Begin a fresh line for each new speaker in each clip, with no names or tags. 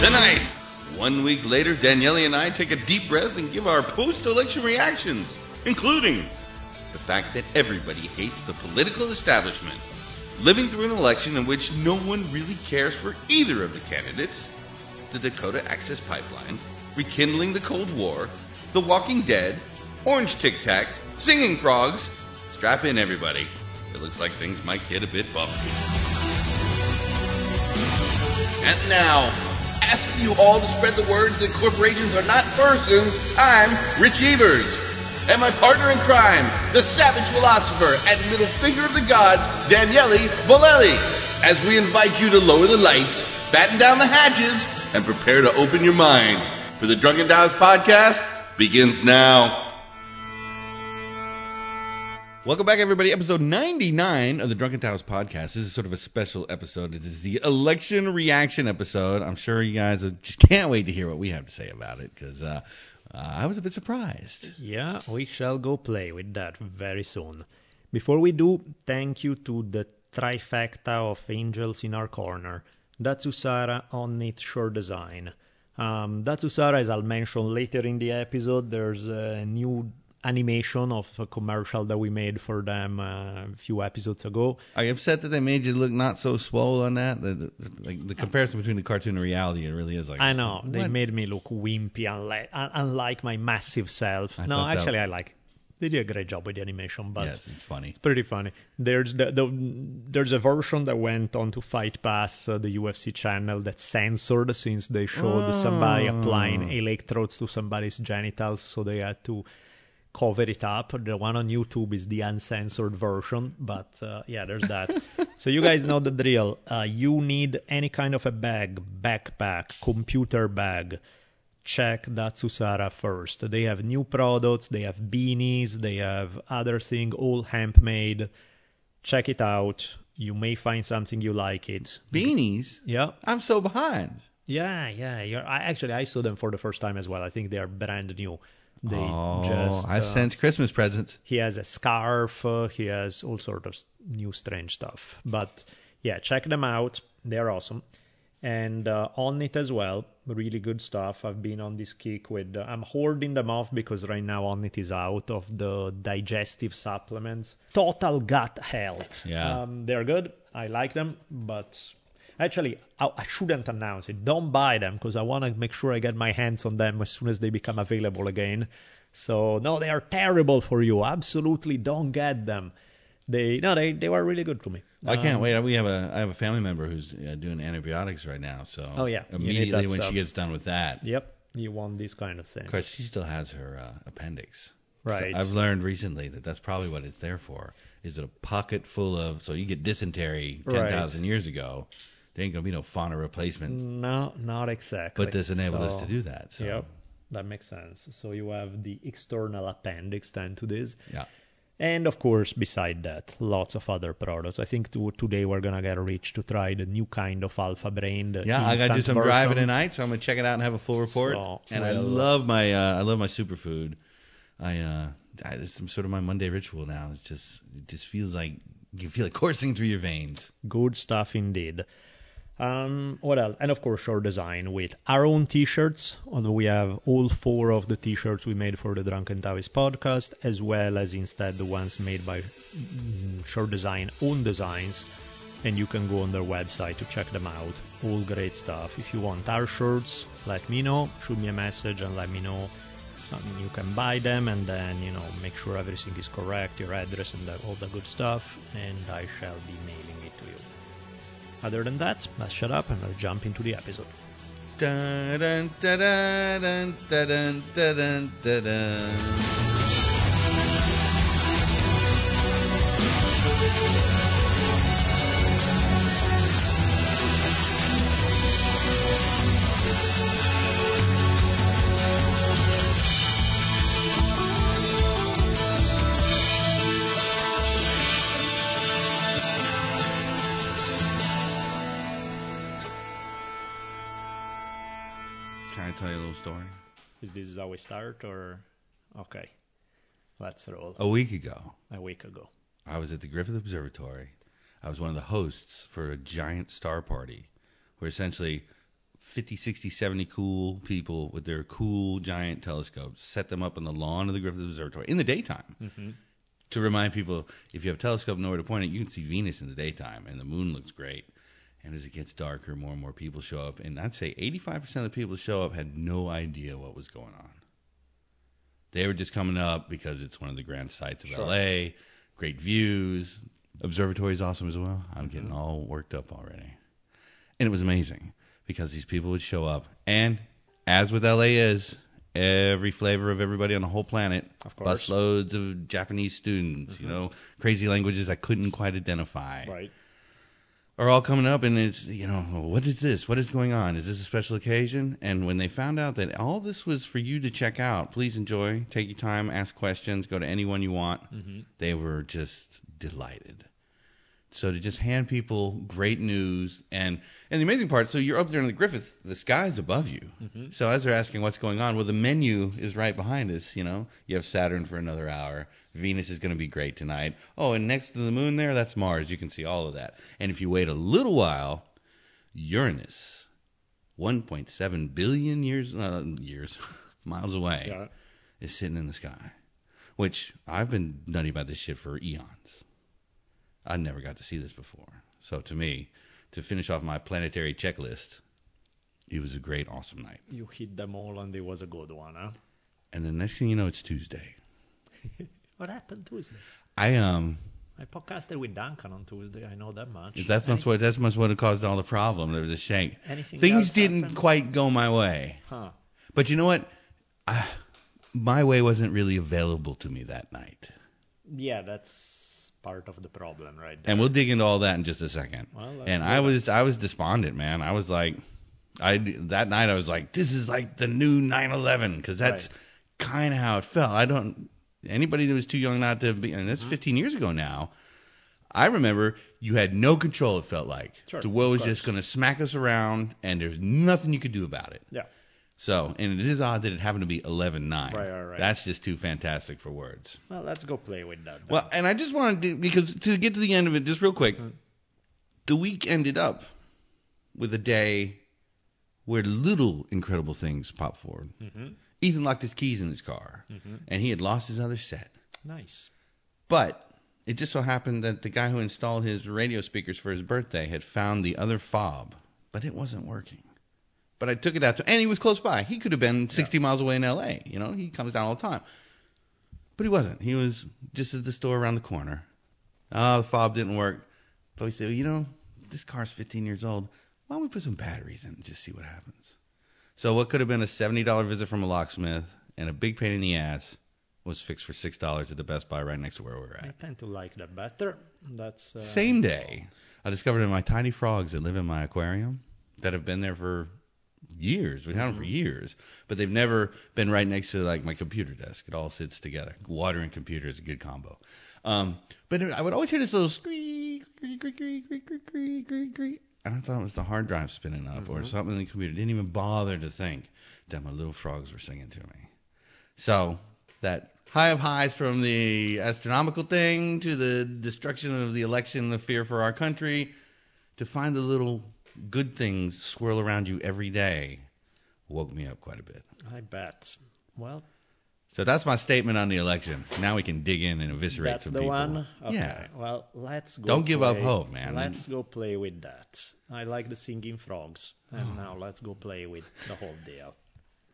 Tonight, one week later, Daniele and I take a deep breath and give our post election reactions, including the fact that everybody hates the political establishment, living through an election in which no one really cares for either of the candidates, the Dakota Access Pipeline, rekindling the Cold War, The Walking Dead, Orange Tic Tacs, Singing Frogs. Strap in, everybody. It looks like things might get a bit bumpy. And now, asking you all to spread the words that corporations are not persons, I'm Rich Evers. And my partner in crime, the savage philosopher and middle finger of the gods, Daniele Bolelli, as we invite you to lower the lights, batten down the hatches, and prepare to open your mind. For the Drunken Taoist podcast begins now. Welcome back, everybody. Episode 99 of the Drunken Taoist podcast. This is sort of a special episode. It is the election reaction episode. I'm sure you guys just can't wait to hear what we have to say about it because uh, uh, I was a bit surprised.
Yeah, we shall go play with that very soon. Before we do, thank you to the trifecta of angels in our corner. Datsusara Onnit Shore Design. Um, Datsusara, as I'll mention later in the episode, there's a new animation of a commercial that we made for them uh, a few episodes ago.
Are you upset that they made you look not so swole on that? The, the, like the comparison between the cartoon and reality, it really is like.
I know they made me look wimpy, unlike, unlike my massive self.
I
no,
that-
actually, I like. They did a great job with the animation, but
Yes, it's funny.
It's pretty funny. There's the, the there's a version that went on to Fight Pass, uh, the UFC channel, that's censored since they showed somebody applying electrodes to somebody's genitals, so they had to cover it up. The one on YouTube is the uncensored version, but uh, yeah, there's that. so you guys know the drill. Uh, you need any kind of a bag, backpack, computer bag check Datsusara first. They have new products, they have beanies, they have other thing, all hemp made. Check it out. You may find something you like it.
Beanies?
Yeah,
I'm so behind.
yeah, yeah. You're, I actually I saw them for the first time as well. I think they are brand new. They
oh,
just
I
uh,
sense Christmas presents.
he has a scarf. Uh, he has all sort of new strange stuff. But yeah, check them out. They're awesome. And uh, on it as well, really good stuff. I've been on this kick with. Uh, I'm hoarding them off because right now Onnit is out of the digestive supplements. Total gut health.
Yeah.
Um, they're good. I like them, but actually I, I shouldn't announce it. Don't buy them because I want to make sure I get my hands on them as soon as they become available again. So no, they are terrible for you. Absolutely don't get them. They no, they they were really good to me.
I can't
Um,
wait. We have a I have a family member who's uh, doing antibiotics right now. So
Oh, yeah.
Immediately when
stuff.
she gets done with that,
Yep, you want these kind of things.
of course she still has her uh, appendix.
Right.
So I've learned recently that that's probably what it's there for. Is it a pocket full of so you get dysentery ten thousand Right. years ago? There ain't gonna be no fauna replacement,
No, not exactly.
but this enabled us to do that. So
Yep, that makes sense. So you have the external appendix then to this.
yeah.
And of course, beside that, lots of other products. I think to, today we're gonna get Rich to try the new kind of Alpha Brain.
Yeah, I gotta do some
version.
driving tonight, so I'm gonna check it out and have a full report.
So,
and I love my uh, I love my superfood. I uh, I, it's some sort of my Monday ritual now. It's just it just feels like you feel it coursing through your veins.
Good stuff indeed. Um, what else? And of course, our Design with our own T-shirts. We have all four of the T-shirts we made for the Drunken Taoist podcast, as well as instead the ones made by mm, Shore Design own designs. And you can go on their website to check them out. All great stuff. If you want our shirts, let me know. Shoot me a message and let me know. You can buy them and then you know make sure everything is correct, your address and all the good stuff, and I shall be mailing it to you. Other than that, let's shut up and let's jump into the episode.
Dun, dun, dun, little story?
Is this how we start or? Okay, let's roll.
A week ago,
A week ago.
I was at the Griffith Observatory. I was one of the hosts for a giant star party where essentially 50, 60, 70 cool people with their cool giant telescopes set them up on the lawn of the Griffith Observatory in the daytime
hmm
to remind people if you have a telescope nowhere to point it, you can see Venus in the daytime and the moon looks great. And as it gets darker, more and more people show up. And I'd say 85% of the people who show up had no idea what was going on. They were just coming up because it's one of the grand sights of
Sure.
LA, great views. Observatory is awesome as well. I'm getting mm-hmm. all worked up already. And it was amazing because these people would show up. And as with LA is, every flavor of everybody on the whole planet
Of course.
busloads of Japanese students, you mm-hmm. know, crazy languages I couldn't quite identify,
Right.
Are all coming up, and it's, you know, what is this? What is going on? Is this a special occasion? And when they found out that all this was for you to check out, please enjoy, take your time, ask questions, go to anyone you want,
hmm
they were just delighted. So to just hand people great news and and the amazing part, so you're up there in the Griffith, the sky's above you.
Mhm.
So as they're asking what's going on, well the menu is right behind us. You know, you have Saturn for another hour. Venus is going to be great tonight. Oh, and next to the moon there, that's Mars. You can see all of that. And if you wait a little while, Uranus, 1.7 billion years uh, years miles away
Yeah.
is sitting in the sky, which I've been nutty about this shit for eons. I never got to see this before. So to me, to finish off my planetary checklist, it was a great, awesome night.
You hit them all, and it was a good one, huh?
And the next thing you know, it's Tuesday.
What happened Tuesday?
I um,
I podcasted with Duncan on Tuesday. I know that much.
that's much what that's much what caused all the problem. There was a shank.
Anything
Things didn't
happen?
quite go my way,
Huh.
but you know what? I, my way wasn't really available to me that night.
Yeah, that's part of the problem, right? There.
And we'll dig into all that in just a second.
Well,
and I was I was despondent, man. I was like, I that night I was like, this is like the new 9/11 because that's kind of how it felt. I don't anybody that was too young not to be, and that's
Mm-hmm.
15 years ago now. I remember you had no control. It felt like
Sure,
the world was just going to smack us around, and there's nothing you could do about it.
Yeah.
So, and it is odd that it happened to be 11/9.
Right, right, right.
That's just too fantastic for words.
Well, let's go play with that. then.
Well, and I just wanted to because to get to the end of it, just real quick,
Mm-hmm.
the week ended up with a day where little incredible things popped forward.
Mhm.
Ethan locked his keys in his car,
Mhm.
and he had lost his other set.
Nice.
But it just so happened that the guy who installed his radio speakers for his birthday had found the other fob, but it wasn't working. But I took it out to, and he was close by. He could have been 60 miles away in L.A. You know, he comes down all the time. But he wasn't. He was just at the store around the corner. Oh, the fob didn't work. So we said, well, you know, this car's 15 years old. Why don't we put some batteries in and just see what happens? So what could have been a $70 visit from a locksmith and a big pain in the ass was fixed for $6 at the Best Buy right next to where we were at.
I tend to like that better. That's uh,
Same day, I discovered in my tiny frogs that live in my aquarium that have been there for years. We've had them for mm-hmm. years, but they've never been right next to like my computer desk. It all sits together. Water and computer is a good combo. Um, but I would always hear this little squeak, squeak, squeak, squeak, squeak, squeak, squeak. And I thought it was the hard drive spinning up mm-hmm. or something in the computer. Didn't even bother to think that my little frogs were singing to me. So that high of highs from the astronomical thing to the destruction of the election, the fear for our country, to find the little good things swirl around you every day woke me up quite a bit.
I bet. Well,
So that's my statement on the election. Now we can dig in and eviscerate
that's
some
the
people.
one. Okay.
Yeah.
Well, let's go.
Don't give up hope, man.
Let's go play with that. I like the singing frogs, and now let's go play with the whole deal.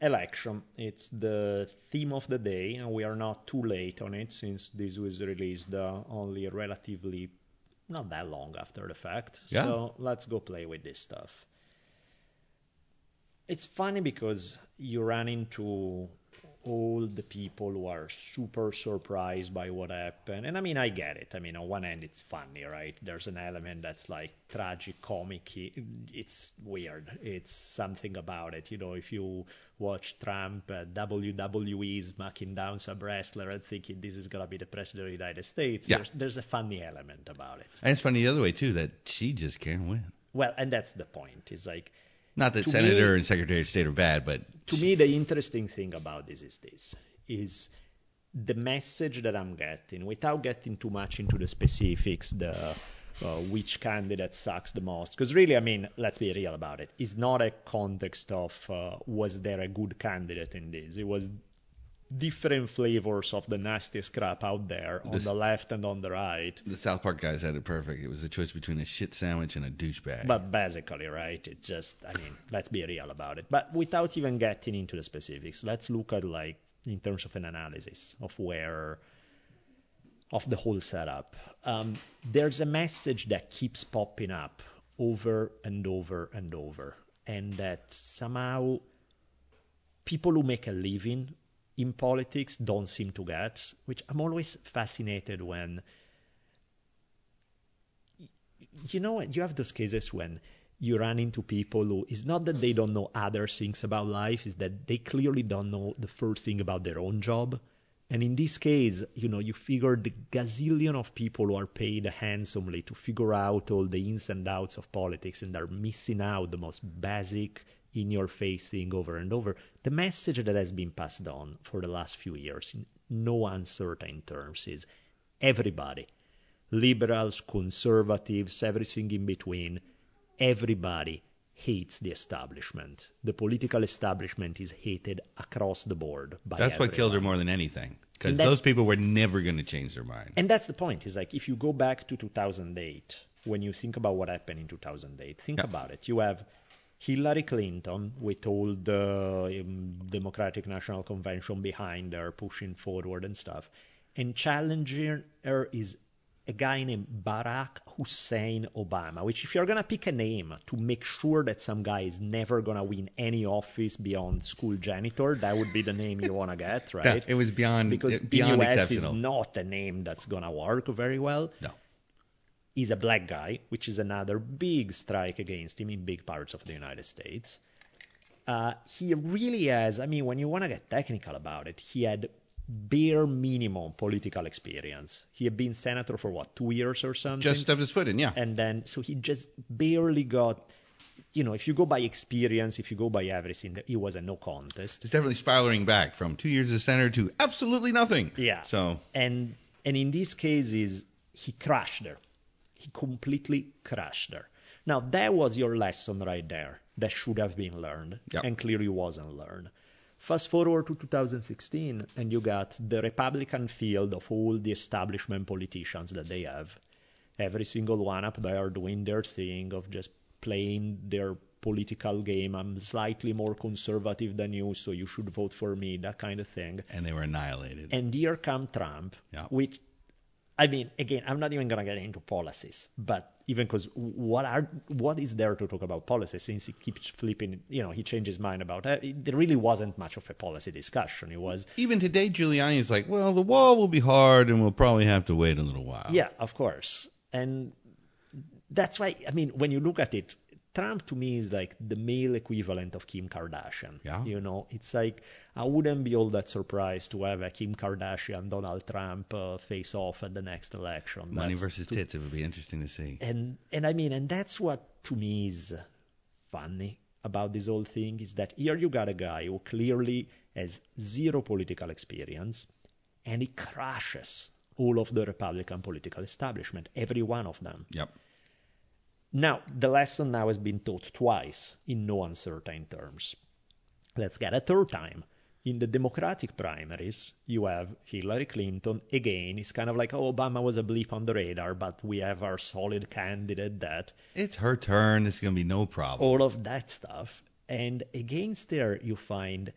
Election. It's the theme of the day, and we are not too late on it since this was released uh, only relatively not that long after the fact.
Yeah.
So let's go play with this stuff. It's funny because you run into all the people who are super surprised by what happened. And I mean, I get it. I mean, on one end, it's funny, right? There's an element that's like tragic, comic. It's weird. It's something about it. You know, if you watch Trump, uh, WWE smacking down some wrestler and thinking this is going to be the president of the United States,
Yeah.
there's, there's a funny element about it.
And it's funny the other way too that she just can't win.
Well, and that's the point. It's like
Not that senator
me-
and secretary of state are bad, but
to me, the interesting thing about this is this is the message that I'm getting, without getting too much into the specifics, the uh, which candidate sucks the most. Because really, I mean, let's be real about it. It's not a context of uh, was there a good candidate in this. It was different flavors of the nastiest crap out there on
This-
the left and on the right.
the South Park guys had it perfect. It was a choice between a shit sandwich and a douchebag.
But basically, right? It just, I mean, let's be real about it. But without even getting into the specifics, let's look at like in terms of an analysis of where of the whole setup. Um, there's a message that keeps popping up over and over and over, and that somehow people who make a living in politics don't seem to get, which I'm always fascinated when you know? You have those cases when you run into people who it's not that they don't know other things about life, is that they clearly don't know the first thing about their own job. And in this case, you know, you figure the gazillion of people who are paid handsomely to figure out all the ins and outs of politics and are missing out the most basic in your face thing over and over. The message that has been passed on for the last few years in no uncertain terms is everybody liberals, conservatives, everything in between, everybody hates the establishment. The political establishment is hated across the board by
That's what killed her more than anything. Because those people were never going to change their mind.
And that's the point. Is like if you go back to 2008, when you think about what happened in 2008, think
Yeah.
about it. You have Hillary Clinton with all the um, Democratic National Convention behind her, pushing forward and stuff, and challenging her is a guy named Barack Hussein Obama. Which, if you're gonna pick a name to make sure that some guy is never gonna win any office beyond school janitor, that would be the name you wanna get, right?
It was beyond
because
beyond
BUS is not a name that's gonna work very well.
No.
He's a black guy, which is another big strike against him in big parts of the United States. Uh, he really has, I mean, when you want to get technical about it, he had bare minimum political experience. He had been senator for what, two years or something?
Just stepped his foot in, yeah.
and then so he just barely got you know if you go by experience if you go by everything it was a no contest
It's definitely spiraling back from two years as senator to absolutely nothing.
Yeah.
So
and and in these cases he crashed her he completely crashed her now that was your lesson right there that should have been learned
Yep.
and clearly wasn't learned fast forward to 2016 and you got the republican field of all the establishment politicians that they have every single one up there doing their thing of just playing their political game i'm slightly more conservative than you so you should vote for me that kind of thing
and they were annihilated.
and here come Trump,
Yeah.
which, I mean, again, I'm not even gonna get into policies, but even because what are what is there to talk about policy since he keeps flipping, you know, he changed his mind about uh, it. There really wasn't much of a policy discussion. It was,
Even today, Giuliani is like, well, the wall will be hard and we'll probably have to wait a little while.
yeah, of course, and that's why I mean, when you look at it. Trump to me is like the male equivalent of Kim Kardashian.
Yeah.
You know, it's like I wouldn't be all that surprised to have a Kim Kardashian Donald Trump uh, face off at the next election.
Money
That's
versus
to
tits, it would be interesting to see.
and and I mean, and that's what to me is funny about this whole thing is that here you got a guy who clearly has zero political experience, and he crushes all of the Republican political establishment, every one of them.
Yep.
Now, the lesson now has been taught twice in no uncertain terms. Let's get a third time. In the Democratic primaries, you have Hillary Clinton. Again, it's kind of like, oh, Obama was a blip on the radar, but we have our solid candidate that
It's her turn. It's going to be no problem.
all of that stuff. And against there, you find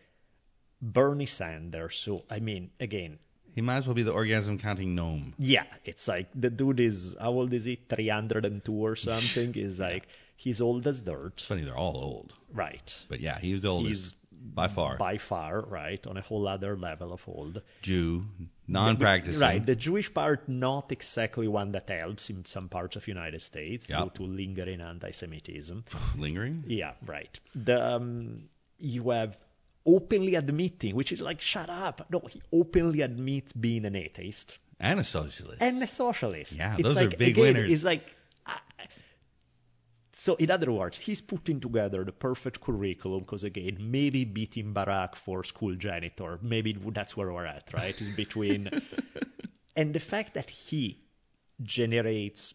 Bernie Sanders. So, I mean, again,
He might as well be the orgasm counting gnome.
yeah, it's like the dude is, how old is he? 302 or something? Is like, he's old as dirt.
It's funny, they're all old.
Right.
But yeah, he was the oldest
He's
by far.
By far, right, on a whole other level of old.
Jew, non-practicing.
Right, the Jewish part not exactly one that helps in some parts of United States
Yeah.
due to lingering anti-Semitism.
Lingering?
Yeah, right. The um, you have openly admitting, which is like, shut up. No, he openly admits being an atheist
And a socialist.
and a socialist.
Yeah,
it's
those are big
again,
winners.
It's like. I- So, in other words, he's putting together the perfect curriculum because, again, maybe beating Barack for school janitor. Maybe that's where we're at, right? It's between. and the fact that he generates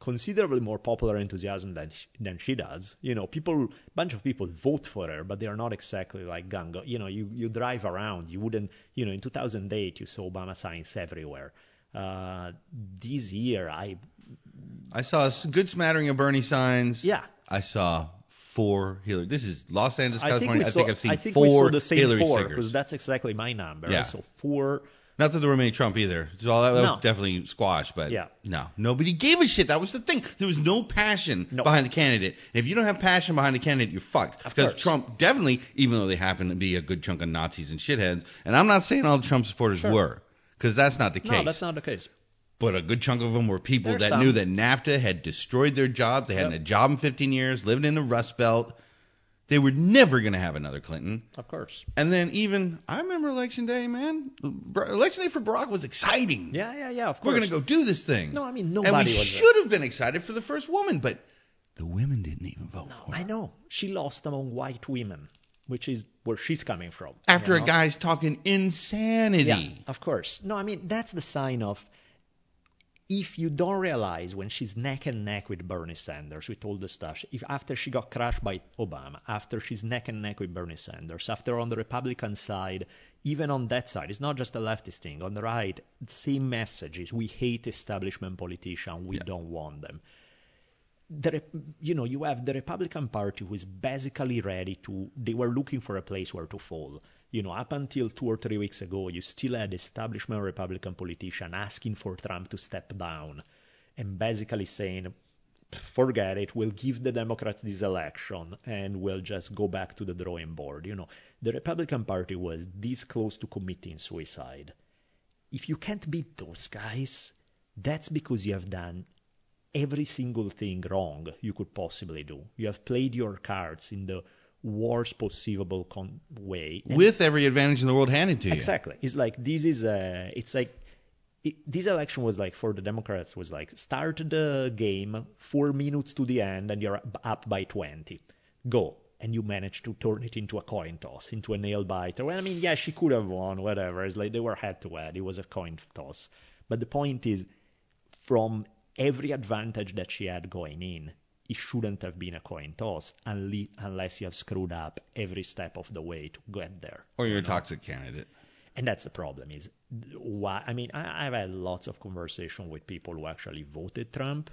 considerably more popular enthusiasm than she, than she does. You know, people, bunch of people vote for her, but they are not exactly like Gango. You know, you, you drive around, you wouldn't, you know, in 2008 you saw Obama signs everywhere. Uh, this year, I
I saw a good smattering of Bernie signs.
Yeah.
I saw four Hillary. This is Los Angeles, California.
I think, we
I
saw,
think I've seen
I think
four
we saw the same
Hillary
four
stickers.
because that's exactly my number.
Yeah.
So four.
Not that there were many Trump either. So that,
No.
was definitely squashed, but
Yeah.
no, nobody gave a shit. That was the thing. There was no passion
No.
behind the candidate. And if you don't have passion behind the candidate, you're fucked.
Of
because
course.
Trump definitely, even though they happen to be a good chunk of Nazis and shitheads, and I'm not saying all the Trump supporters
Sure.
were, because that's not the case.
No, that's not the case.
but a good chunk of them were people
There's
that
some.
knew that NAFTA had destroyed their jobs. They hadn't
Yep.
had a job in 15 years, lived in the Rust Belt. They were never going to have another Clinton.
Of course.
And then even I remember election day, man. Election day for Barack was exciting.
Yeah, yeah, yeah. Of course.
We're going to go do this thing.
No, I mean nobody.
and
we
should have been excited for the first woman, but the women didn't even vote for her.
I know she lost among white women, which is where she's coming from.
After
you
a guy's talking insanity.
Yeah, of course. No, I mean that's the sign of if you don't realize when she's neck and neck with Bernie Sanders with all the stuff, if after she got crushed by Obama, after she's neck and neck with Bernie Sanders, after on the Republican side, even on that side, it's not just a leftist thing. On the right, same messages. We hate establishment politicians. We don't want them the you know you have the Republican Party who is basically ready to they were looking for a place where to fall. You know, up until two or three weeks ago, you still had establishment Republican politician asking for Trump to step down and basically saying, forget it, we'll give the Democrats this election and we'll just go back to the drawing board. You know, the Republican Party was this close to committing suicide. If you can't beat those guys, that's because you have done every single thing wrong you could possibly do. You have played your cards in the worst possible con- way. And-
With every advantage in the world handed to you.
exactly, it's like this is a. It's like it, this election was like for the Democrats was like start the game four minutes to the end and you're up by 20. Go. And you managed to turn it into a coin toss, into a nail biter. Well, I mean, yeah, she could have won, whatever. It's like they were head to head. It was a coin toss. But the point is, from every advantage that she had going in, it shouldn't have been a coin toss unle- unless you have screwed up every step of the way to get there.
Or you're a toxic candidate.
And that's the problem is why I mean I, I've had lots of conversation with people who actually voted Trump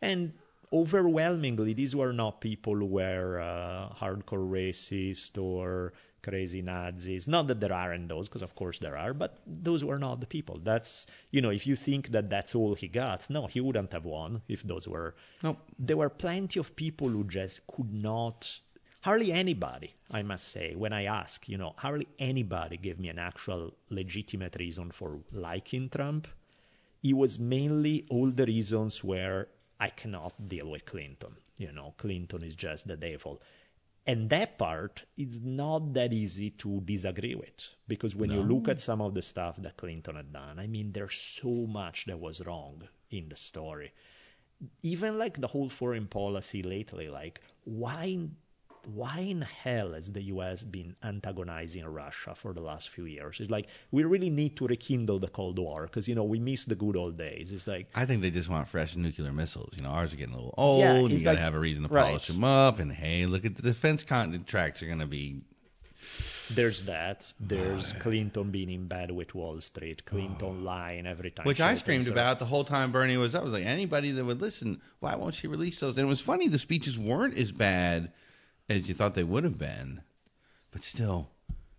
and overwhelmingly these were not people who were uh, hardcore racist or crazy Nazis. Not that there aren't those, because of course there are, but those were not the people. That's you know, if you think that that's all he got, no, he wouldn't have won if those were.
Nope.
There were plenty of people who just could not. Hardly anybody, I must say, when I ask, you know, hardly anybody gave me an actual legitimate reason for liking Trump. It was mainly all the reasons where I cannot deal with Clinton. You know, Clinton is just the devil. And that part is not that easy to disagree with because when you look at some of the stuff that Clinton had done, I mean, there's so much that was wrong in the story. Even like the whole foreign policy lately, like why why in hell has the U.S. been antagonizing Russia for the last few years? It's like we really need to rekindle the Cold War because you know we miss the good old days. It's like
I think they just want fresh nuclear missiles. You know, ours are getting a little old.
Yeah,
you
it's
got to
like-
have a reason to
right.
polish them up. And hey, look at the defense contracts are going to be.
there's that. There's Clinton being in bed with Wall Street. Clinton oh. lying every time.
Which I screamed about the whole time Bernie was. I was like, anybody that would listen, why won't she release those? And it was funny, the speeches weren't as bad as you thought they would have been, but still,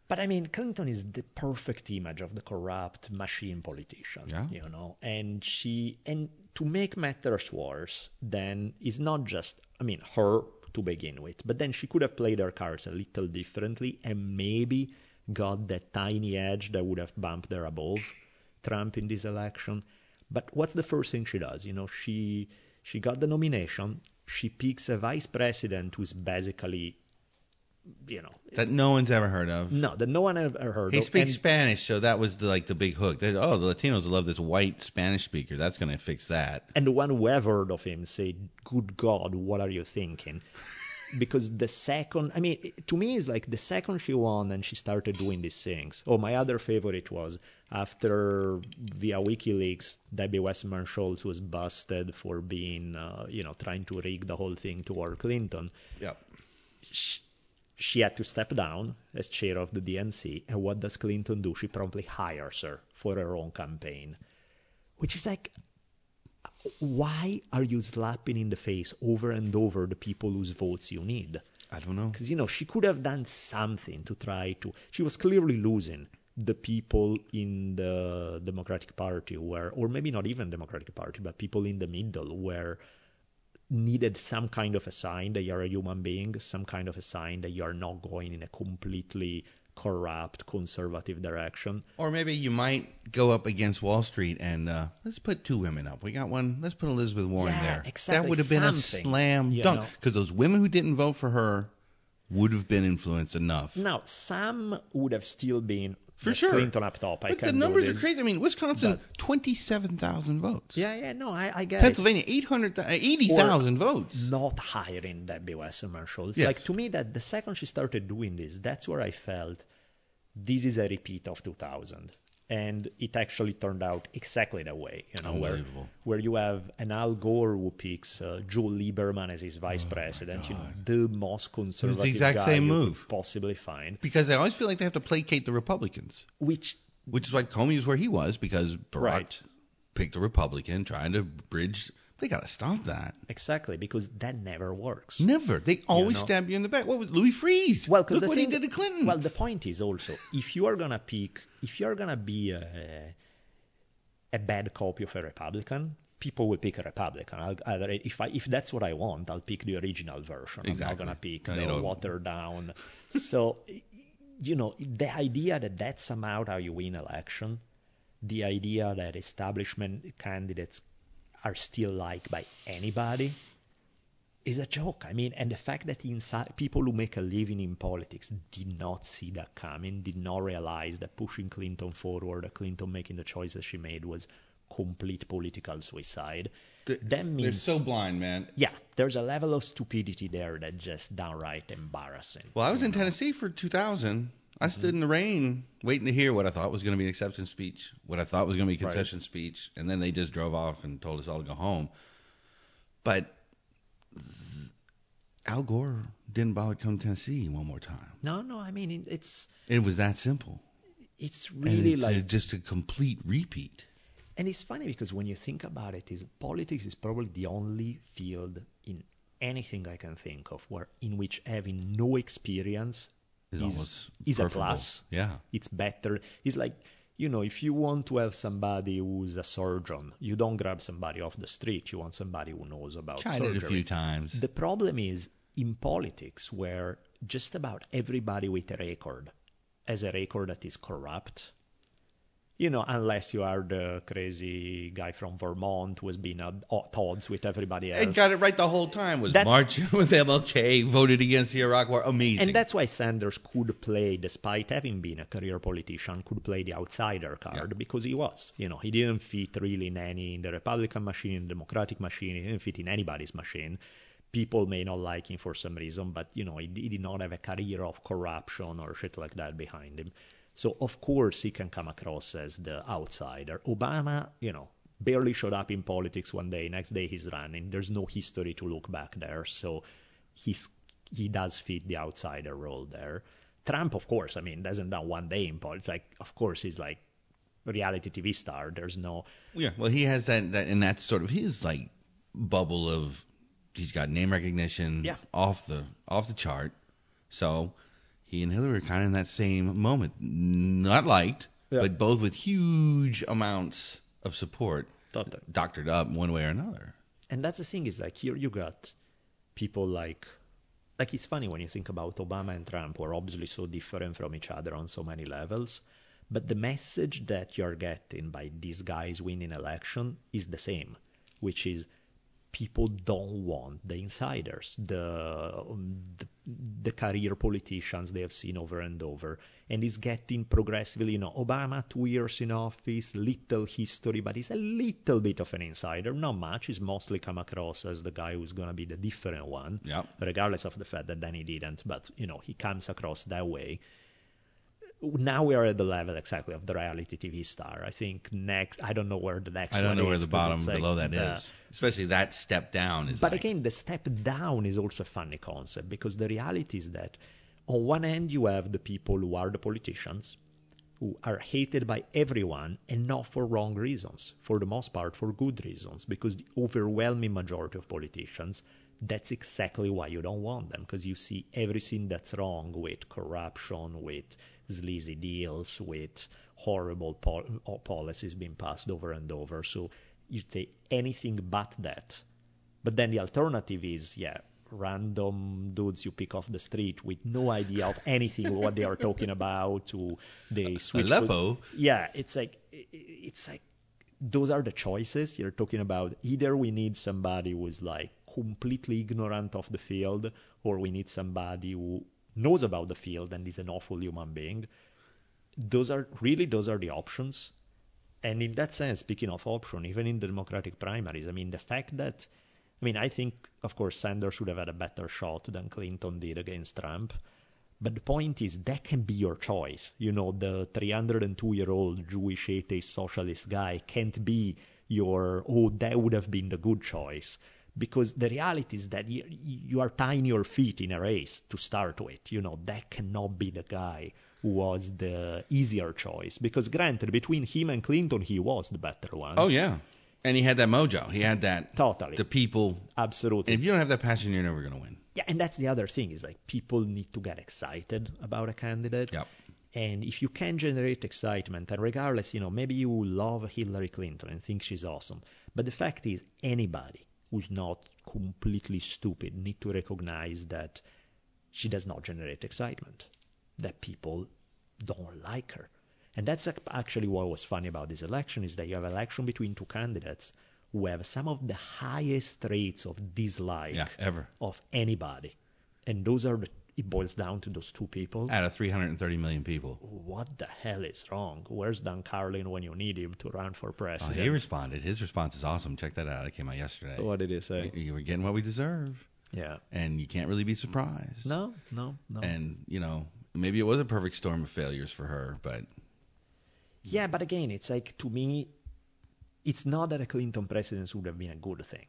But I mean, Clinton is the perfect image of the corrupt machine politician.
Yeah.
You know, and she and to make matters worse, then it's not just I mean her to begin with, but then she could have played her cards a little differently and maybe got that tiny edge that would have bumped her above Trump in this election. But what's the first thing she does? You know, she she got the nomination. She picks a vice president who's basically you know,
That no one's ever heard of.
no, that no one ever heard
He
of.
He speaks
And-
Spanish, so that was the, like the big hook. They, oh, the Latinos love this white Spanish speaker. That's going to fix that.
And the one who ever heard of him said, "Good God, what are you thinking?" Because the second, I mean, to me, it's like the second she won and she started doing these things. Oh, my other favorite was after via WikiLeaks, Debbie Wasserman Schultz was busted for being, uh, you know, trying to rig the whole thing toward Clinton.
Yep.
She, she had to step down as chair of the DNC. And what does Clinton do? She promptly hires her for her own campaign, which is like, why are you slapping in the face over and over the people whose votes you need?
I don't know.
Because, you know, she could have done something to try to. She was clearly losing the people in the Democratic Party were, or maybe not even Democratic Party, but people in the middle were needed some kind of a sign that you're a human being, some kind of a sign that you're not going in a completely corrupt conservative direction.
Or maybe you might go up against Wall Street and uh, let's put two women up. We got one. Let's put Elizabeth Warren
Yeah,
there.
exactly,
That would have been a slam dunk because those women who didn't vote for her would have been influenced enough.
Now, some would have still been
For
"Let
sure.
Clinton up top. I
but the numbers are crazy. I mean, Wisconsin, 27,000 votes.
Yeah, yeah, no, I, I get it.
Pennsylvania, 800, uh, 80,000 votes.
not hiring Debbie Wasserman Schultz.
Yes.
Like to me, that the second she started doing this, that's where I felt this is a repeat of 2000, and it actually turned out exactly that way. You know, where where you have an Al Gore who picks uh, Joe Lieberman as his vice president, you know, the most conservative the
exact
guy
same
you
move.
could possibly find,
Because they always feel like they have to placate the Republicans,
which
which is why Comey is where he was because Barack
Right.
picked a Republican trying to bridge. They got to stop that.
exactly because that never works.
Never. They always
know?
stab you in the back. What was Louis Freeh's?
Well, because
Look
the
what
thing,
he did to Clinton.
Well, the point is also if you are gonna pick, if you are gonna be a, a bad copy of a Republican, people will pick a Republican. I'll, either if I if that's what I want, I'll pick the original version. I'm not gonna pick the
you don't-
watered down. so, you know, the idea that that's somehow how you win election, the idea that establishment candidates are still liked by anybody is a joke. I mean, and the fact that inside people who make a living in politics did not see that coming, did not realize that pushing Clinton forward, Clinton making the choices she made was complete political suicide.
Th-
that
They're so blind, man.
yeah, there's a level of stupidity there that just downright embarrassing.
Well, I was in
know?
Tennessee for 2000. I stood in the rain waiting to hear what I thought was going to be an acceptance speech, what I thought was going to be a
Right.
concession speech, and then they just drove off and told us all to go home. But Al Gore didn't bother to come to Tennessee one more time.
No, no, I mean it's
It was that simple.
it's really
it's,
like
just a complete repeat.
And it's funny because when you think about it, is politics is probably the only field in anything I can think of where in which having no experience Is, a plus.
Yeah.
It's better. It's like you know, if you want to have somebody who's a surgeon, you don't grab somebody off the street. You want somebody who knows about
Tried
surgery.
it a few times.
The problem is in politics where just about everybody with a record has a record that is corrupt. You know, unless you are the crazy guy from Vermont who has been at odds with everybody else.
and got it right the whole time. Was
That's-
marching with MLK, voted against the Iraq War. Amazing.
And that's why Sanders could play, despite having been a career politician, could play the outsider card
Yeah.
because he was. You know, he didn't fit really in any in the Republican machine, in the Democratic machine. He didn't fit in anybody's machine. People may not like him for some reason, but you know, he, he did not have a career of corruption or shit like that behind him. So of course he can come across as the outsider. Obama, you know, barely showed up in politics one day. Next day he's running. There's no history to look back there. So he's he does fit the outsider role there. Trump, of course, I mean, doesn't done one day in politics. Like, of course, he's like a reality TV star. There's no
Yeah, well, he has that, that, and that's sort of his like bubble of he's got name recognition
Yeah.
off the off the chart. So he and Hillary are kind of in that same moment, not liked,
Yeah.
but both with huge amounts of support, doctored up one way or another.
And that's the thing is like here you got people like like it's funny when you think about Obama and Trump who are obviously so different from each other on so many levels, but the message that you're getting by these guys winning election is the same, which is people don't want the insiders, the, um, the, the career politicians they have seen over and over, and it's getting progressively. You know, Obama two years in office, little history, but he's a little bit of an insider, not much. He's mostly come across as the guy who's going to be the different one,
Yep.
regardless of the fact that then he didn't. But you know, he comes across that way now we are at the level exactly of the reality TV star. I think next, I don't know where the next. One is.
I don't know where
is,
the bottom
like
below that is.
the-
Especially that step down is
But
like,
again, the step down is also a funny concept because the reality is that on one end you have the people who are the politicians, who are hated by everyone and not for wrong reasons, for the most part for good reasons, because the overwhelming majority of politicians, that's exactly why you don't want them, because you see everything that's wrong with corruption, with sleazy deals, with horrible pol- uh, policies being passed over and over. So you say anything but that. But then the alternative is, yeah, random dudes you pick off the street with no idea of anything what they are talking about. Who they switch.
Aleppo.
yeah, it's like it's like those are the choices you're talking about. Either we need somebody who is like completely ignorant of the field, or we need somebody who knows about the field and is an awful human being. Those are really those are the options. And in that sense, speaking of option, even in the Democratic primaries, I mean, the fact that, I mean, I think, of course, Sanders should have had a better shot than Clinton did against Trump. But the point is, that can be your choice. You know, the 302 year old Jewish atheist socialist guy can't be your, oh, that would have been the good choice. Because the reality is that you, you are tying your feet in a race to start with. You know, that cannot be the guy who was the easier choice. Because granted, between him and Clinton, he was the better one.
oh yeah, and he had that mojo. He had that
Totally.
the people.
Absolutely.
And if you don't have that passion, you're never gonna win.
Yeah, and that's the other thing is like people need to get excited about a candidate.
Yep.
And if you can generate excitement, and regardless, you know, maybe you love Hillary Clinton and think she's awesome, but the fact is, anybody who's not completely stupid need to recognize that she does not generate excitement, that people don't like her. And that's actually what was funny about this election is that you have an election between two candidates who have some of the highest rates of dislike
Yeah, ever.
of anybody. And those are the, it boils down to those two people.
Out of 330 million people.
What the hell is wrong? Where's Dan Carlin when you need him to run for
Oh,
president?
he responded. His response is awesome. Check that out. It came out yesterday.
what did he say?
You were getting what we deserve,
Yeah.
and you can't really be surprised.
No, no, no.
And you know, maybe it was a perfect storm of failures for her, but
yeah, but again, it's like to me, it's not that a Clinton presidency would have been a good thing.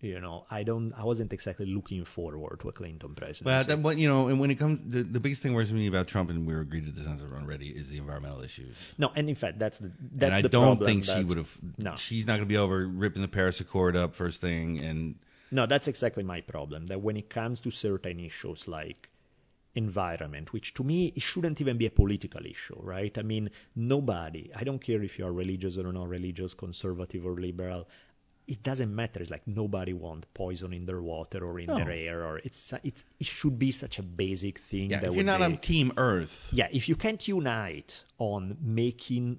You know, I don't, I wasn't exactly looking forward to a Clinton presidency.
Well, that, what you know, and when it comes, the, the biggest thing worries me about Trump, and we were agreed to this answer already, is the environmental issues.
no, and in fact, that's the that's
and I don't think she would have.
No.
She's not going to be over ripping the Paris Accord up first thing, and
No, that's exactly my problem. That when it comes to certain issues like environment, which to me it shouldn't even be a political issue, right? I mean, nobody, I don't care if you are religious or not religious, conservative or liberal, it doesn't matter. It's like nobody wants poison in their water or in
No.
their air, or it's it's it should be such a basic thing
yeah,
that
if you're not
be,
on Team Earth,
yeah, if you can't unite on making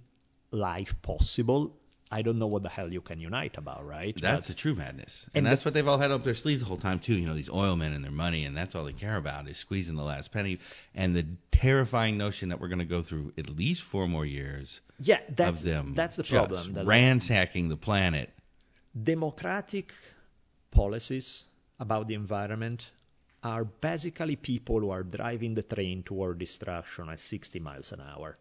life possible, I don't know what the hell you can unite about, right?
that's
But-
the true madness, and,
And
that's
the-
what they've all had up their sleeves the whole time too. You know, these oil men and their money, and that's all they care about is squeezing the last penny, and the terrifying notion that we're going to go through at least four more years
yeah, that's
of them
that's the problem. that-
ransacking the planet.
Democratic policies about the environment are basically people who are driving the train toward destruction at 60 miles an hour.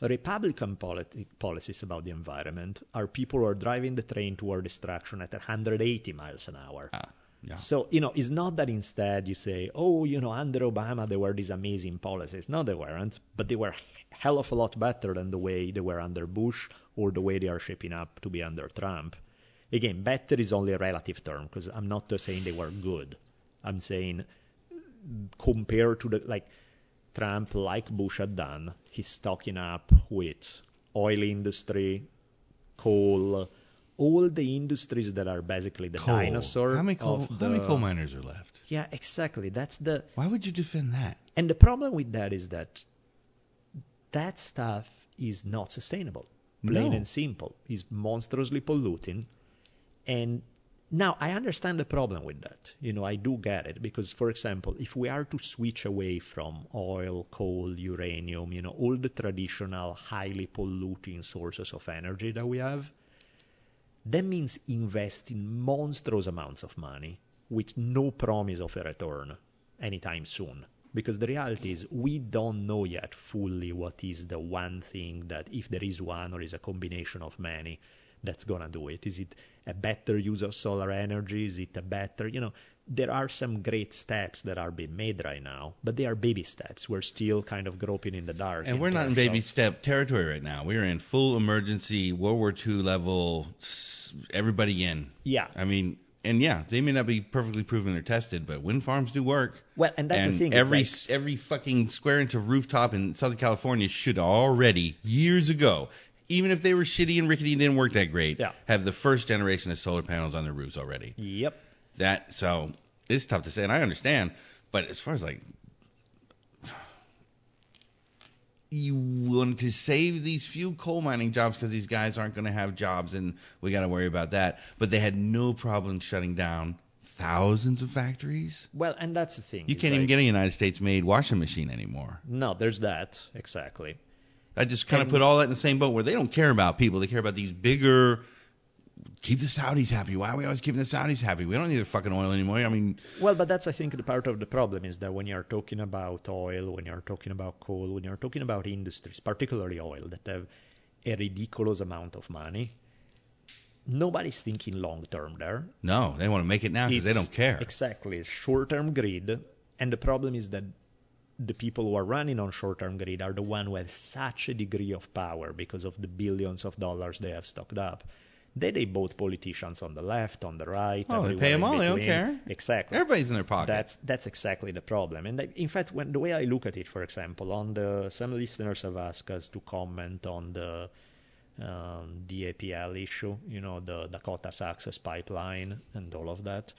Republican politi- policies about the environment are people who are driving the train toward destruction at 180 miles an hour.
Ah, yeah.
So, you know, it's not that instead you say, oh, you know, under Obama there were these amazing policies. No, they weren't, but they were hell of a lot better than the way they were under Bush or the way they are shaping up to be under Trump. Again, better is only a relative term because I'm not just saying they were good. I'm saying compared to the, like, Trump, like Bush had done, he's stocking up with oil industry, coal, all the industries that are basically the
Coal.
dinosaur
How many coal? How many coal miners are left?
Yeah, exactly. That's the
Why would you defend that?
and the problem with that is that that stuff is not sustainable. Plain
No.
and simple. It's monstrously polluting and Now, I understand the problem with that. You know, I do get it because, for example, if we are to switch away from oil, coal, uranium, you know, all the traditional highly polluting sources of energy that we have, that means investing monstrous amounts of money with no promise of a return anytime soon. Because the reality is, we don't know yet fully what is the one thing that, if there is one or is a combination of many, that's going to do it? Is it a better use of solar energy? Is it a better, you know, there are some great steps that are being made right now, but they are baby steps. We're still kind of groping in the dark.
And we're not in baby step territory right now. We're in full emergency World War II level, everybody in.
Yeah.
I mean, and yeah, they may not be perfectly proven or tested, but wind farms do work.
Well, and that's
and
the thing.
Every
like,
every fucking square inch of rooftop in Southern California should already years ago even if they were shitty and rickety and didn't work that great,
yeah.
have the first generation of solar panels on their roofs already.
Yep.
That so it's tough to say, and I understand, but as far as like you want to save these few coal mining jobs because these guys aren't going to have jobs, and we got to worry about that. But they had no problem shutting down thousands of factories.
Well, and that's the thing.
You can't like, even get a United States made washing machine anymore.
No, there's that exactly.
I just kind of put all that in the same boat where they don't care about people. They care about these bigger. Keep the Saudis happy. Why are we always keeping the Saudis happy? We don't need their fucking oil anymore. I mean.
Well, but that's I think the part of the problem is that when you're talking about oil, when you're talking about coal, when you're talking about industries, particularly oil, that have a ridiculous amount of money, nobody's thinking long term there.
No, they want to make it now because they don't care.
Exactly, short term greed, and the problem is that the people who are running on short-term grid are the one who have such a degree of power because of the billions of dollars they have stocked up. They they both politicians on the left, on the right.
Oh, they pay them all. They don't care.
Exactly.
Everybody's in their pocket.
That's that's exactly the problem. And in fact, when the way I look at it, for example, on the some listeners have asked us to comment on the um, DAPL issue, you know, the Dakota's Access Pipeline and all of that.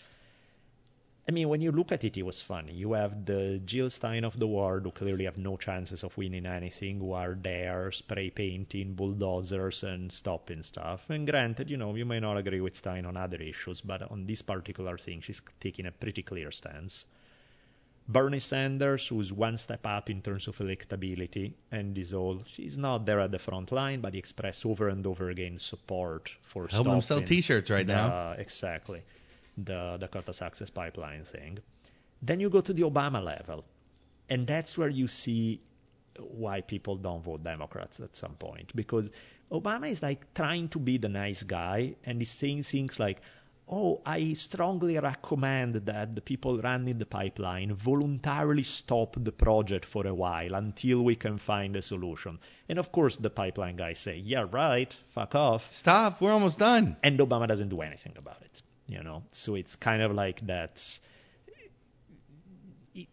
I mean, when you look at it, it was funny. You have the Jill Stein of the world, who clearly have no chances of winning anything, who are there spray painting bulldozers and stopping stuff. And granted, you know, you may not agree with Stein on other issues, but on this particular thing, she's taking a pretty clear stance. Bernie Sanders, who's one step up in terms of electability, and is all, she's not there at the front line, but he expressed over and over again support for
helping
stopping.
sell T-shirts right now.
Exactly the Dakota Access Pipeline thing. Then you go to the Obama level, and that's where you see why people don't vote Democrats at some point. Because Obama is like trying to be the nice guy and he's saying things like, oh, I strongly recommend that the people running the pipeline voluntarily stop the project for a while until we can find a solution. And of course, the pipeline guys say, yeah, right, fuck off.
Stop, we're almost done.
And Obama doesn't do anything about it you know. So it's kind of like that.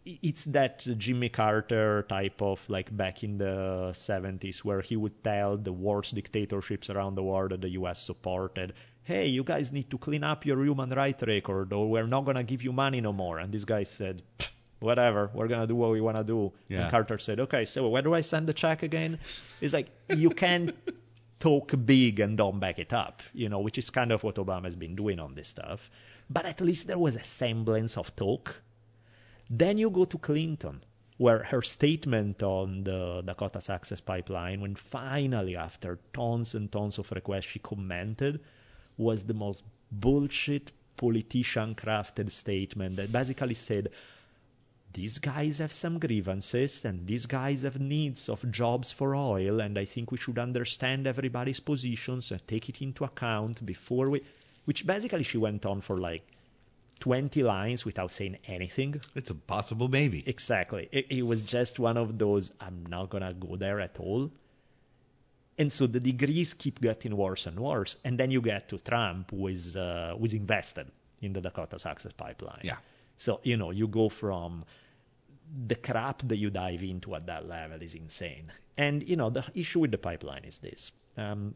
It's that Jimmy Carter type of like back in the 70s where he would tell the worst dictatorships around the world that the U.S. supported, "Hey, you guys need to clean up your human rights record, or we're not gonna give you money no more." And this guy said, whatever, we're gonna do what we wanna do.
Yeah.
And Carter said, okay, so where do I send the check again? It's like you can't talk big and don't back it up, you know, which is kind of what Obama's been doing on this stuff. But at least there was a semblance of talk. Then you go to Clinton, where her statement on the Dakota's Access Pipeline, when finally, after tons and tons of requests, she commented, was the most bullshit politician crafted statement that basically said, these guys have some grievances and these guys have needs of jobs for oil and I think we should understand everybody's positions and take it into account before we which basically she went on for like 20 lines without saying anything.
It's a possible maybe.
Exactly. It, it was just one of those I'm not going to go there at all. And so the degrees keep getting worse and worse. And then you get to Trump, who is, uh, who is invested in the Dakota Access Pipeline.
Yeah.
So, you know, you go from the crap that you dive into at that level is insane. And, you know, the issue with the pipeline is this. Um,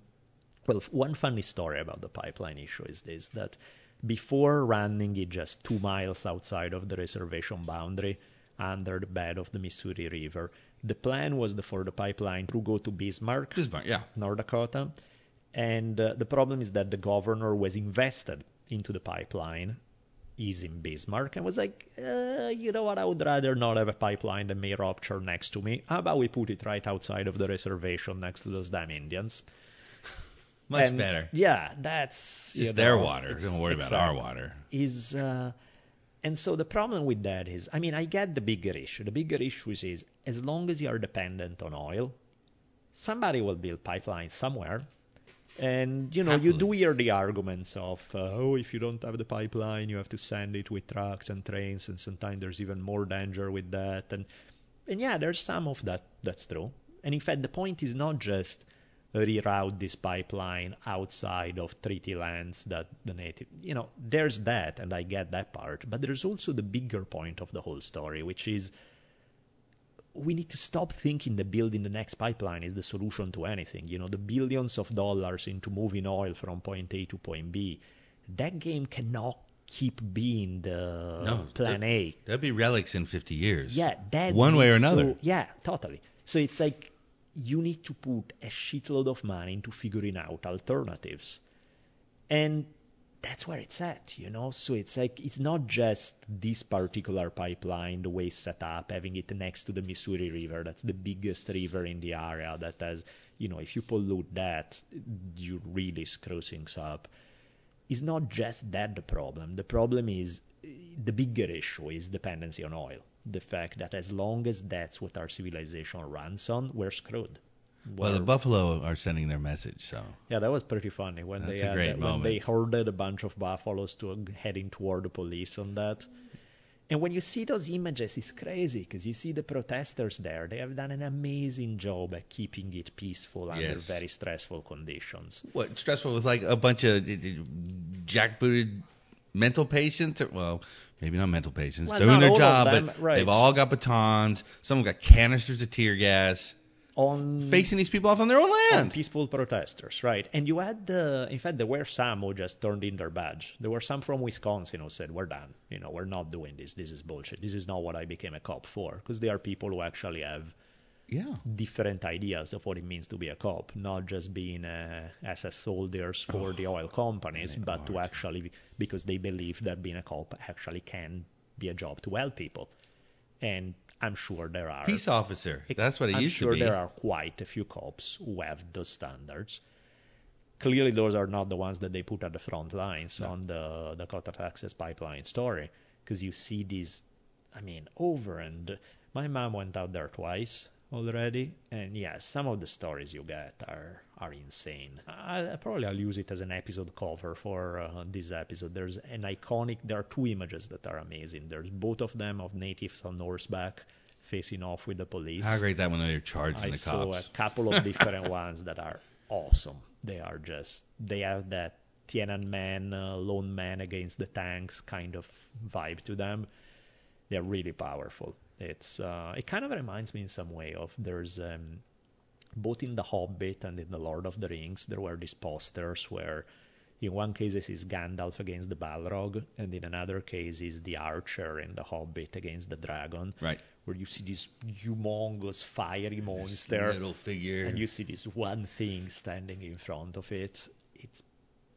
well, one funny story about the pipeline issue is this that before running it just two miles outside of the reservation boundary under the bed of the Missouri River, the plan was the, for the pipeline to go to Bismarck,
Bismarck, yeah.
North Dakota. And uh, the problem is that the governor was invested into the pipeline is in Bismarck and was like, uh, you know what, I would rather not have a pipeline than may rupture next to me. How about we put it right outside of the reservation next to those damn Indians?
Much
And,
better.
Yeah, that's
Just
you
their water. Don't worry about our water.
Is uh, and so the problem with that is, I mean, I get the bigger issue. The bigger issue is as long as you are dependent on oil, somebody will build pipelines somewhere. And you know, you do hear the arguments of, uh, oh, if you don't have the pipeline, you have to send it with trucks and trains, and sometimes there's even more danger with that. And and yeah, there's some of that that's true. And in fact, the point is not just reroute this pipeline outside of treaty lands that the native, you know, there's that, and I get that part. But there's also the bigger point of the whole story, which is we need to stop thinking that building the next pipeline is the solution to anything. You know, the billions of dollars into moving oil from point A to point B, that game cannot keep being the
No,
plan
that-
A.
That'd be relics in 50 years.
Yeah, that
One way or another.
to- yeah, totally. So it's like you need to put a shitload of money into figuring out alternatives, and that's where it's at, you know. So it's like it's not just this particular pipeline, the way it's set up, having it next to the Missouri River. That's the biggest river in the area. That has, you know, if you pollute that, you really screw things up It's not just that the problem. The problem is the bigger issue is dependency on oil. The fact that as long as that's what our civilization runs on, we're screwed.
Well, the buffalo are sending their message, so
yeah, that was pretty funny when
That's
they
a
had
great
that- when they herded a bunch of buffaloes to heading toward the police on that. And when you see those images, it's crazy because you see the protesters there. They have done an amazing job at keeping it peaceful under
Yes.
very stressful conditions.
what stressful was like a bunch of uh, uh, jackbooted mental patients. Or, well, maybe not mental patients,
Well,
doing their job,
them,
but
right.
they've all got batons. Some got canisters of tear gas,
On
facing these people off on their own land.
peaceful protesters, right? And you had, uh, in fact, there were some who just turned in their badge. There were some from Wisconsin who said, "We're done. You know, we're not doing this. This is bullshit. This is not what I became a cop for." Because they are people who actually have
Yeah.
different ideas of what it means to be a cop, not just being uh, SS soldiers for the oil companies, but to
are.
actually because they believe that being a cop actually can be a job to help people. And I'm sure there are
Peace officer. That's what it
I'm
used
sure
to be.
I'm sure there are quite a few cops who have those standards. Clearly, those are not the ones that they put at the front lines on the Dakota Access Pipeline story, because you see these, I mean, over and my mom went out there twice already, and yes, some of the stories you get are are insane. I, I probably I'll use it as an episode cover for uh, this episode. There's an iconic. There are two images that are amazing. There's both of them of natives on horseback facing off with the police.
How great that one they're charging
I
the cops.
I saw a couple of different ones that are awesome. They are just they have that Tiananmen uh, lone man against the tanks kind of vibe to them. They're really powerful. It's uh, it kind of reminds me in some way of there's um, both in the Hobbit and in the Lord of the Rings there were these posters where in one case it is Gandalf against the Balrog and in another case is the archer in the Hobbit against the dragon
Right.
where you see this humongous fiery monster
Little figure.
and you see this one thing standing in front of it. It's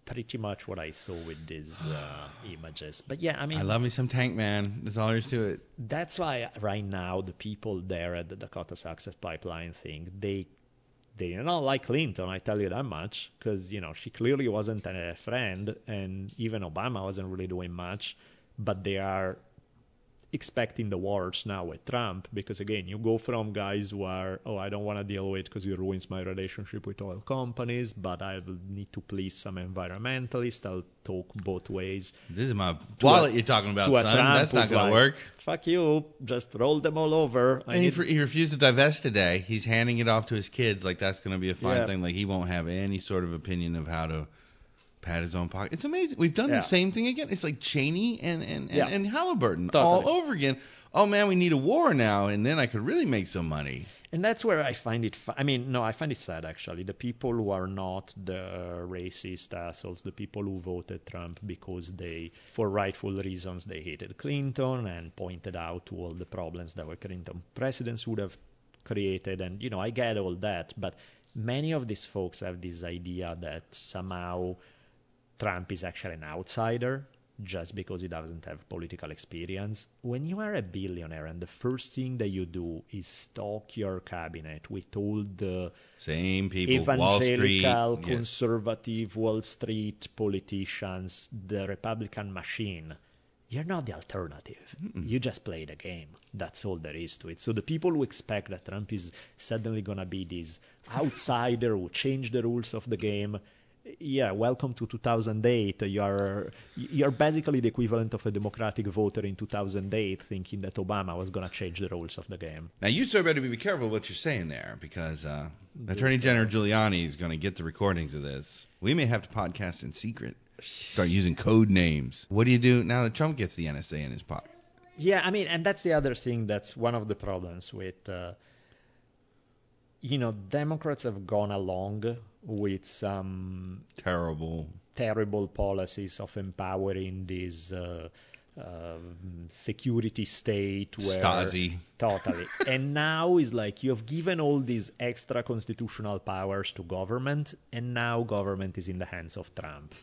pretty much what I saw with these uh, images. But yeah, I mean,
I love me some Tank Man. That's all there is to it.
that's why right now the people there at the Dakota Access Pipeline thing, they they do not like Clinton, I tell you that much, because you know she clearly wasn't a friend, and even Obama wasn't really doing much. But they are expecting the worst now with Trump, because again, you go from guys who are, oh, I don't want to deal with it because it ruins my relationship with oil companies, but I will need to please some environmentalists. I'll talk both ways
This is my wallet
a-
you're talking about, son.
Trump
That's not going
like,
to work.
Fuck you, just roll them all over. I
And he,
need-
fr- he refused to divest today. He's handing it off to his kids like that's going to be a fine
Yeah.
thing. Like he won't have any sort of opinion of how to pat his own pocket. It's amazing. We've done
Yeah.
the same thing again. It's like Cheney and and, and,
Yeah.
and Halliburton
Totally.
all over again. Oh man, we need a war now, and then I could really make some money.
And that's where I find it. I mean, no, I find it sad actually. The people who are not the racist assholes, the people who voted Trump because they, for rightful reasons, they hated Clinton and pointed out all the problems that were Clinton presidents would have created. And you know, I get all that, but many of these folks have this idea that somehow Trump is actually an outsider just because he doesn't have political experience. When you are a billionaire and the first thing that you do is stock your cabinet with all the
Same people, Wall Street.
evangelical,
yes.
conservative Wall Street politicians, the Republican machine, you're not the alternative. You just play the game. That's all there is to it. So the people who expect that Trump is suddenly going to be this outsider who change the rules of the game, yeah, welcome to 2008. You're you're basically the equivalent of a Democratic voter in 2008, thinking that Obama was going to change the rules of the game.
Now you sir better be careful what you're saying there because uh, Attorney General Giuliani is going to get the recordings of this. We may have to podcast in secret. Start using code names. What do you do now that Trump gets the NSA in his pocket?
Yeah, I mean, and that's the other thing. That's one of the problems with, uh, you know, Democrats have gone along with some
Terrible.
terrible policies of empowering this uh, um, security state where
Stasi.
totally and now is like you have given all these extra constitutional powers to government and now government is in the hands of trump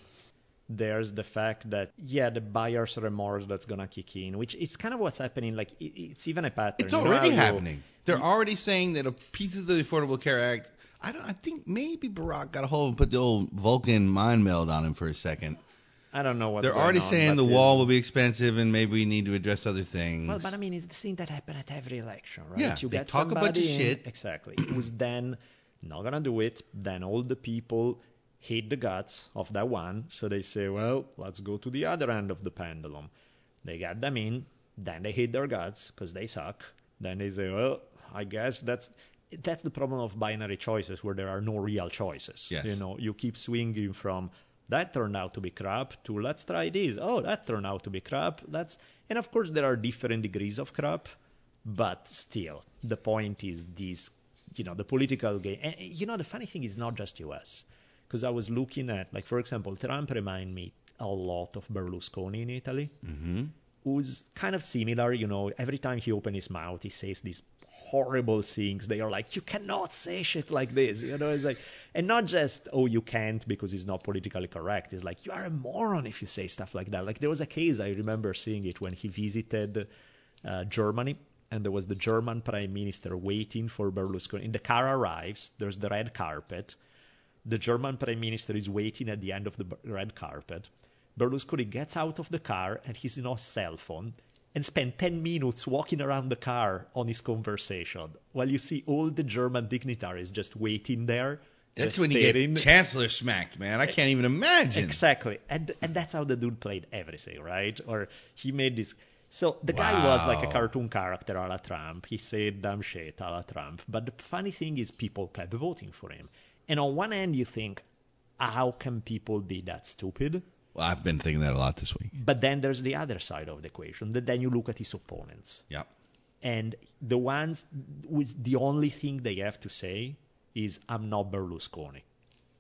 there's the fact that yeah the buyer's remorse that's gonna kick in which it's kind of what's happening like it, it's even a pattern
It's
You know
already
you-
happening. They're already saying that a piece of the Affordable Care Act. I don't. I think maybe Barack got a hold of and put the old Vulcan mind meld on him for a second.
I don't know what's
They're already
on,
saying the wall will be expensive and maybe we need to address other things.
Well, but I mean, it's the thing that happened at every election, right?
Yeah,
you
they
get
talk a bunch of
somebody in-
shit.
Exactly. Who's then not gonna do it. Then all the people hate the guts of that one, so they say, well, let's go to the other end of the pendulum. They get them in, then they hate their guts because they suck. Then they say, well, I guess that's that's the problem of binary choices where there are no real choices.
Yes.
You know, you keep swinging from that turned out to be crap to let's try this. Oh, that turned out to be crap. That's and of course there are different degrees of crap, but still the point is this. You know, the political game. And you know, the funny thing is not just U.S. Because I was looking at, like, for example, Trump remind me a lot of Berlusconi in Italy
hmm
who's kind of similar. You know, every time he opens his mouth, he says these horrible things. They are like, you cannot say shit like this. You know, it's like, and not just, oh, you can't because it's not politically correct. It's like, you are a moron if you say stuff like that. Like, there was a case, I remember seeing it when he visited uh, Germany. And there was the German prime minister waiting for Berlusconi. And the car arrives. There's the red carpet. The German prime minister is waiting at the end of the red carpet. Berlusconi gets out of the car and he's in a cell phone and spend 10 minutes walking around the car on his conversation while you see all the German dignitaries just waiting there.
That's when you
staring.
get chancellor smacked, man. I can't even imagine.
Exactly. And and that's how the dude played everything, right? Or he made this so the guy was like a cartoon character a la Trump. He said dumb shit a la Trump. But the funny thing is people kept voting for him. And on one end you think, how can people be that stupid?
Well, I've been thinking that a lot this week.
But then there's the other side of the equation. That then you look at his opponents.
Yep.
And the ones with the only thing they have to say is, I'm not Berlusconi.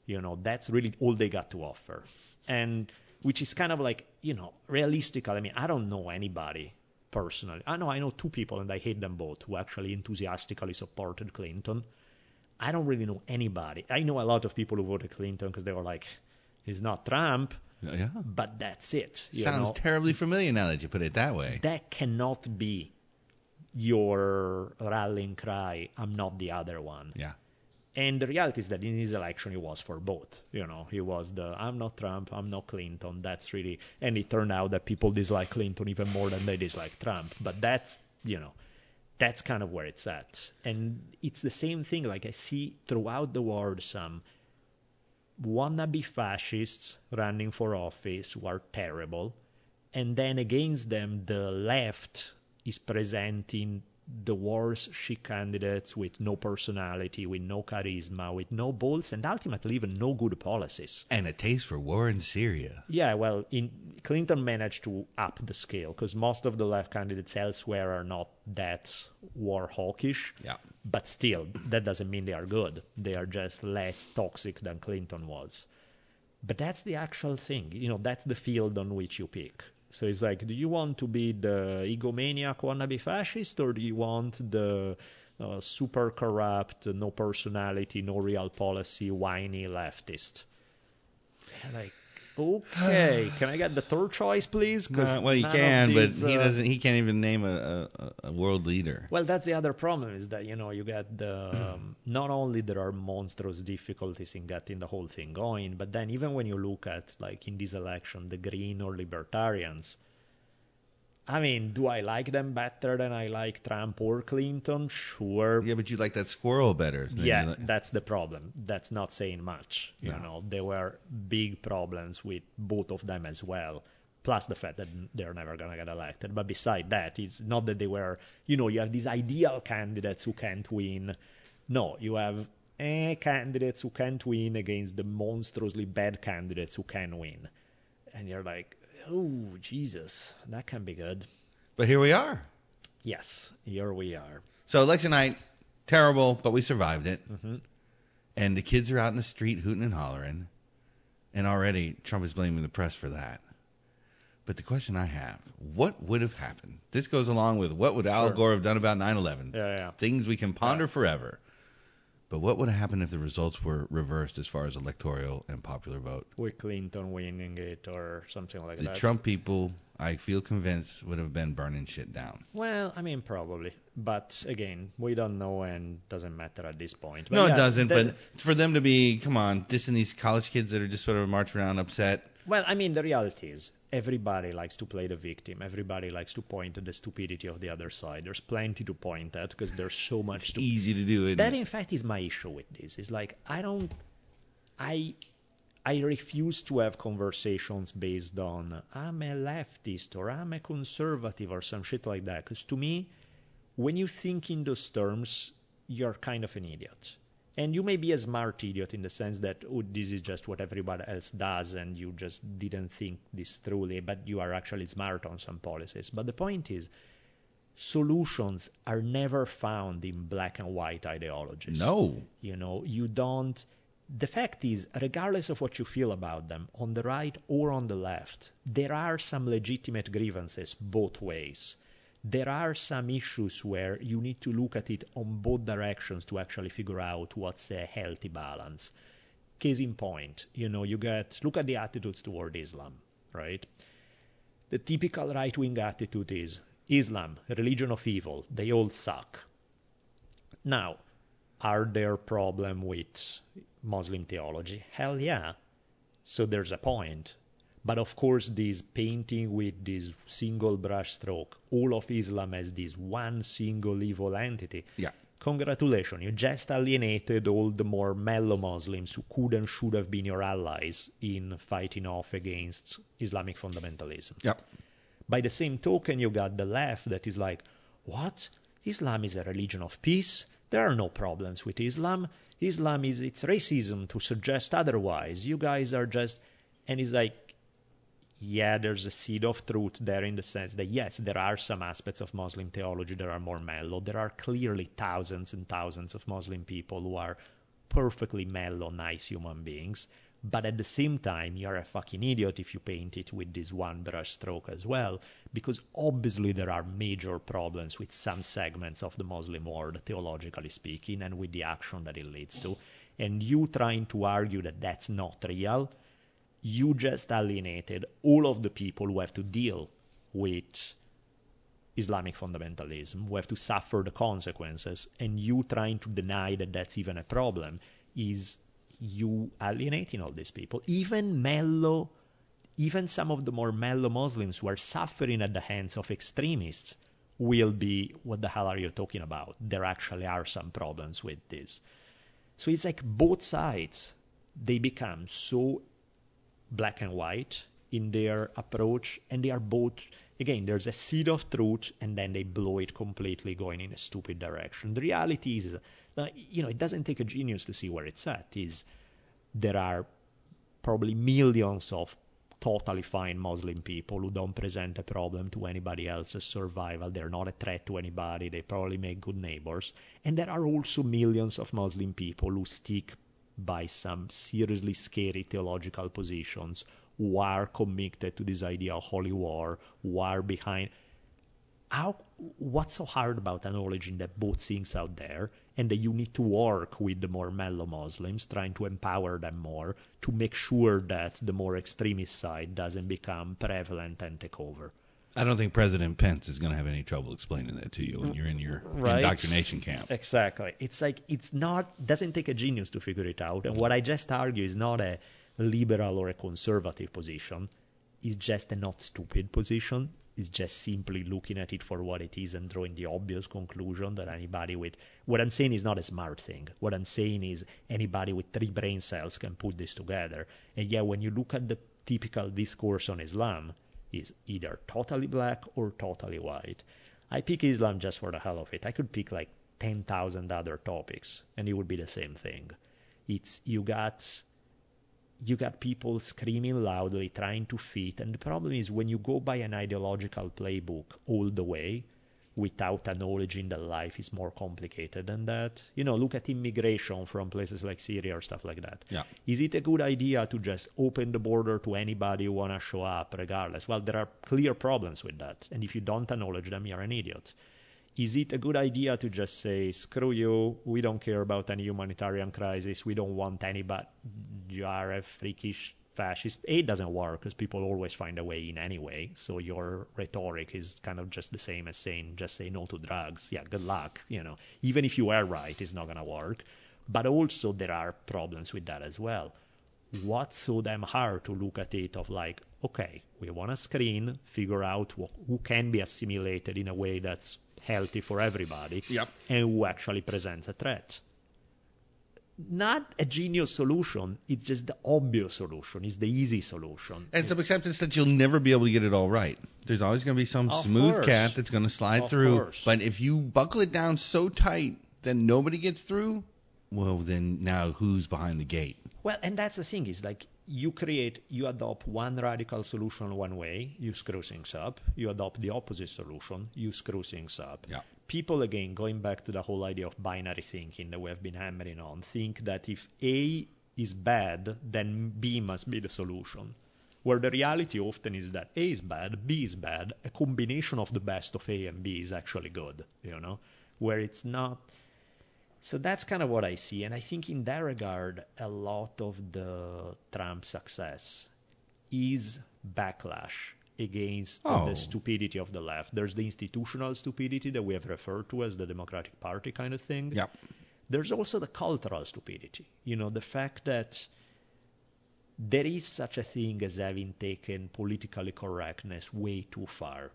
You know, that's really all they got to offer. And which is kind of like, you know, realistically, I mean, I don't know anybody personally. I know I know two people and I hate them both who actually enthusiastically supported Clinton. I don't really know anybody. I know a lot of people who voted Clinton because they were like, he's not Trump,
Yeah.
but that's it. You
Sounds
know?
terribly familiar now that you put it that way.
that cannot be your rallying cry. I'm not the other one.
Yeah.
And the reality is that in his election, he was for both. You know, he was the I'm not Trump, I'm not Clinton. That's really, and it turned out that people dislike Clinton even more than they dislike Trump. But that's, you know, that's kind of where it's at. And it's the same thing. Like I see throughout the world some wannabe fascists running for office who are terrible, and then against them the left is presenting the worst chic candidates with no personality, with no charisma, with no balls, and ultimately even no good policies.
And a taste for war in Syria.
Yeah, well, in Clinton managed to up the scale because most of the left candidates elsewhere are not that war hawkish.
Yeah.
But still, that doesn't mean they are good. They are just less toxic than Clinton was. But that's the actual thing. You know, that's the field on which you pick. So it's like, do you want to be the egomaniac wannabe fascist, or do you want the uh, super corrupt, no personality, no real policy, whiny leftist? Like, okay, can I get the third choice, please? 'Cause
well, you can,
these,
but he
uh,
doesn't. He can't even name a, a, a world leader.
Well, that's the other problem is that you know you get the um, not only there are monstrous difficulties in getting the whole thing going, but then even when you look at like in this election the Green or Libertarians, I mean, do I like them better than I like Trump or Clinton? Sure.
Yeah, but you like that squirrel better.
Yeah,
like-
that's the problem. That's not saying much. You
No.
know, there were big problems with both of them as well. Plus the fact that they're never gonna get elected. But beside that, it's not that they were. You know, you have these ideal candidates who can't win. No, you have eh, candidates who can't win against the monstrously bad candidates who can win. And you're like, oh Jesus, that can be good.
But here we are.
Yes, here we are.
So election night, terrible, but we survived it.
hmm
And the kids are out in the street hooting and hollering. And already Trump is blaming the press for that. But the question I have, what would have happened? This goes along with what would Al
Sure.
Gore have done about 9/11?
Yeah, yeah.
Things we can ponder forever. But what would have happened if the results were reversed as far as electoral and popular vote?
With Clinton winning it or something like
The
that.
The Trump people, I feel convinced, would have been burning shit down.
Well, I mean, probably. But again, we don't know and doesn't matter at this point. But
no,
yeah,
it doesn't. But for them to be, come on, dissing these college kids that are just sort of marching around upset.
Well, I mean, the reality is everybody likes to play the victim. Everybody likes to point at the stupidity of the other side. There's plenty to point at because there's so much
It's
to.
easy to do it.
That, in fact, is my issue with this. It's like I don't, I, I refuse to have conversations based on I'm a leftist or I'm a conservative or some shit like that. Because to me, when you think in those terms, you're kind of an idiot. And you may be a smart idiot in the sense that oh, this is just what everybody else does, and you just didn't think this truly, but you are actually smart on some policies. But the point is, solutions are never found in black and white ideologies.
no.
You know, you don't. The fact is, regardless of what you feel about them, on the right or on the left, there are some legitimate grievances both ways. There are some issues where you need to look at it on both directions to actually figure out what's a healthy balance. Case in point, you know, you get look at the attitudes toward Islam, right? The typical right wing attitude is Islam, religion of evil, they all suck. Now, are there problem with Muslim theology? Hell yeah. So there's a point. But of course, this painting with this single brush stroke, all of Islam as this one single evil entity.
Yeah.
Congratulations, you just alienated all the more mellow Muslims who could and should have been your allies in fighting off against Islamic fundamentalism.
Yep.
By the same token, you got the left that is like, what? Islam is a religion of peace. There are no problems with Islam. Islam is it's racism to suggest otherwise. You guys are just, and it's like, yeah, there's a seed of truth there in the sense that yes, there are some aspects of Muslim theology that are more mellow. There are clearly thousands and thousands of Muslim people who are perfectly mellow, nice human beings. But at the same time, you're a fucking idiot if you paint it with this one brush stroke as well, because obviously there are major problems with some segments of the Muslim world, theologically speaking, and with the action that it leads to. And you trying to argue that that's not real, you just alienated all of the people who have to deal with Islamic fundamentalism, who have to suffer the consequences, and you trying to deny that that's even a problem is you alienating all these people. Even mellow, even some of the more mellow Muslims who are suffering at the hands of extremists will be, what the hell are you talking about? There actually are some problems with this. So it's like both sides, they become so black and white in their approach, and they are both again there's a seed of truth, and then they blow it completely, going in a stupid direction. The reality is, uh, you know, it doesn't take a genius to see where it's at. Is there are probably millions of totally fine Muslim people who don't present a problem to anybody else's survival. They're not a threat to anybody. They probably make good neighbors. And there are also millions of Muslim people who stick by some seriously scary theological positions, who are committed to this idea of holy war, who are behind. how what's so hard about acknowledging that both things out there and that you need to work with the more mellow Muslims, trying to empower them more to make sure that the more extremist side doesn't become prevalent and take over.
I don't think President Pence is going to have any trouble explaining that to you when you're in your
Right.
indoctrination camp.
Exactly. It's like it's not doesn't take a genius to figure it out. And what I just argue is not a liberal or a conservative position. It's just a not stupid position. It's just simply looking at it for what it is and drawing the obvious conclusion that anybody with what I'm saying is not a smart thing. What I'm saying is anybody with three brain cells can put this together. And yet when you look at the typical discourse on Islam, is either totally black or totally white. I pick Islam just for the hell of it. I could pick like 10,000 other topics and it would be the same thing. It's you got you got people screaming loudly trying to fit and the problem is when you go by an ideological playbook all the way without acknowledging that life is more complicated than that. You know, look at immigration from places like Syria or stuff like that.
Yeah.
Is it a good idea to just open the border to anybody who wanna show up regardless? Well, there are clear problems with that, and if you don't acknowledge them, you're an idiot. Is it a good idea to just say, screw you, we don't care about any humanitarian crisis, we don't want anybody, you are a freakish fascist? It doesn't work because people always find a way in anyway, so your rhetoric is kind of just the same as saying, just say no to drugs. Yeah, good luck, you know. Even if you are right, it's not going to work. But also, there are problems with that as well what's so damn hard to look at it of like, okay, we want to screen, figure out wh- who can be assimilated in a way that's healthy for everybody,
Yep.
and who actually presents a threat. Not a genius solution, it's just the obvious solution, it's the easy solution.
And some
It's-
acceptance that you'll never be able to get it all right. There's always going to be some smooth
course.
cat that's going to slide
Of
through.
course.
But if you buckle it down so tight that nobody gets through, well, then now who's behind the gate?
Well, and that's the thing is like you create, you adopt one radical solution one way, you screw things up. You adopt the opposite solution, you screw things up.
Yeah.
People, again, going back to the whole idea of binary thinking that we have been hammering on, think that if A is bad, then B must be the solution. Where the reality often is that A is bad, B is bad, a combination of the best of A and B is actually good, you know? Where it's not. So that's kind of what I see. And I think in that regard, a lot of the Trump success is backlash against
Oh.
the stupidity of the left. There's the institutional stupidity that we have referred to as the Democratic Party kind of thing.
Yep.
There's also the cultural stupidity. You know, the fact that there is such a thing as having taken politically correctness way too far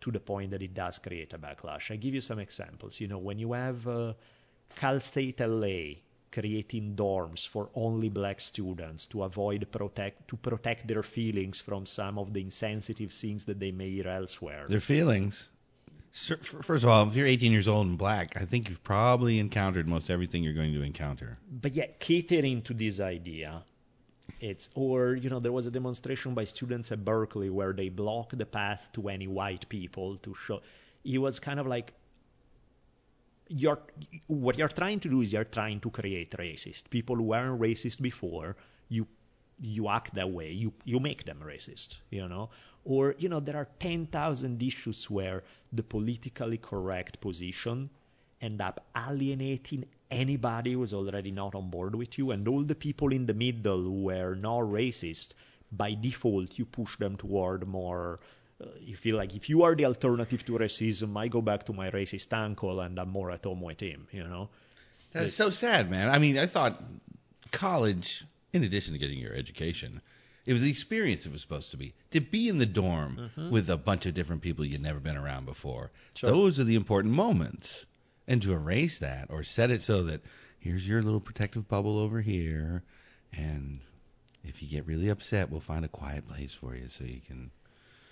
to the point that it does create a backlash. I give you some examples. You know, when you have uh, Cal State LA creating dorms for only black students to avoid protect to protect their feelings from some of the insensitive things that they may hear elsewhere.
Their feelings. First of all, if you're 18 years old and black, I think you've probably encountered most everything you're going to encounter.
but yet catering to this idea it's or you know there was a demonstration by students at berkeley where they blocked the path to any white people to show it was kind of like you're what you're trying to do is you're trying to create racist. People who weren't racist before you you act that way. You you make them racist you know? Or you know there are 10,000 issues where the politically correct position end up alienating anybody who's already not on board with you. And all the people in the middle who were not racist by default you push them toward more you feel like if you are the alternative to racism i go back to my racist uncle and i'm more at home with him you know
That's so sad, man. I mean, I thought college, in addition to getting your education, it was the experience it was supposed to be. To be in the dorm mm-hmm. with a bunch of different people you'd never been around before.
Sure.
Those are the important moments. And to erase that or set it so that here's your little protective bubble over here, and if you get really upset, we'll find a quiet place for you so you can.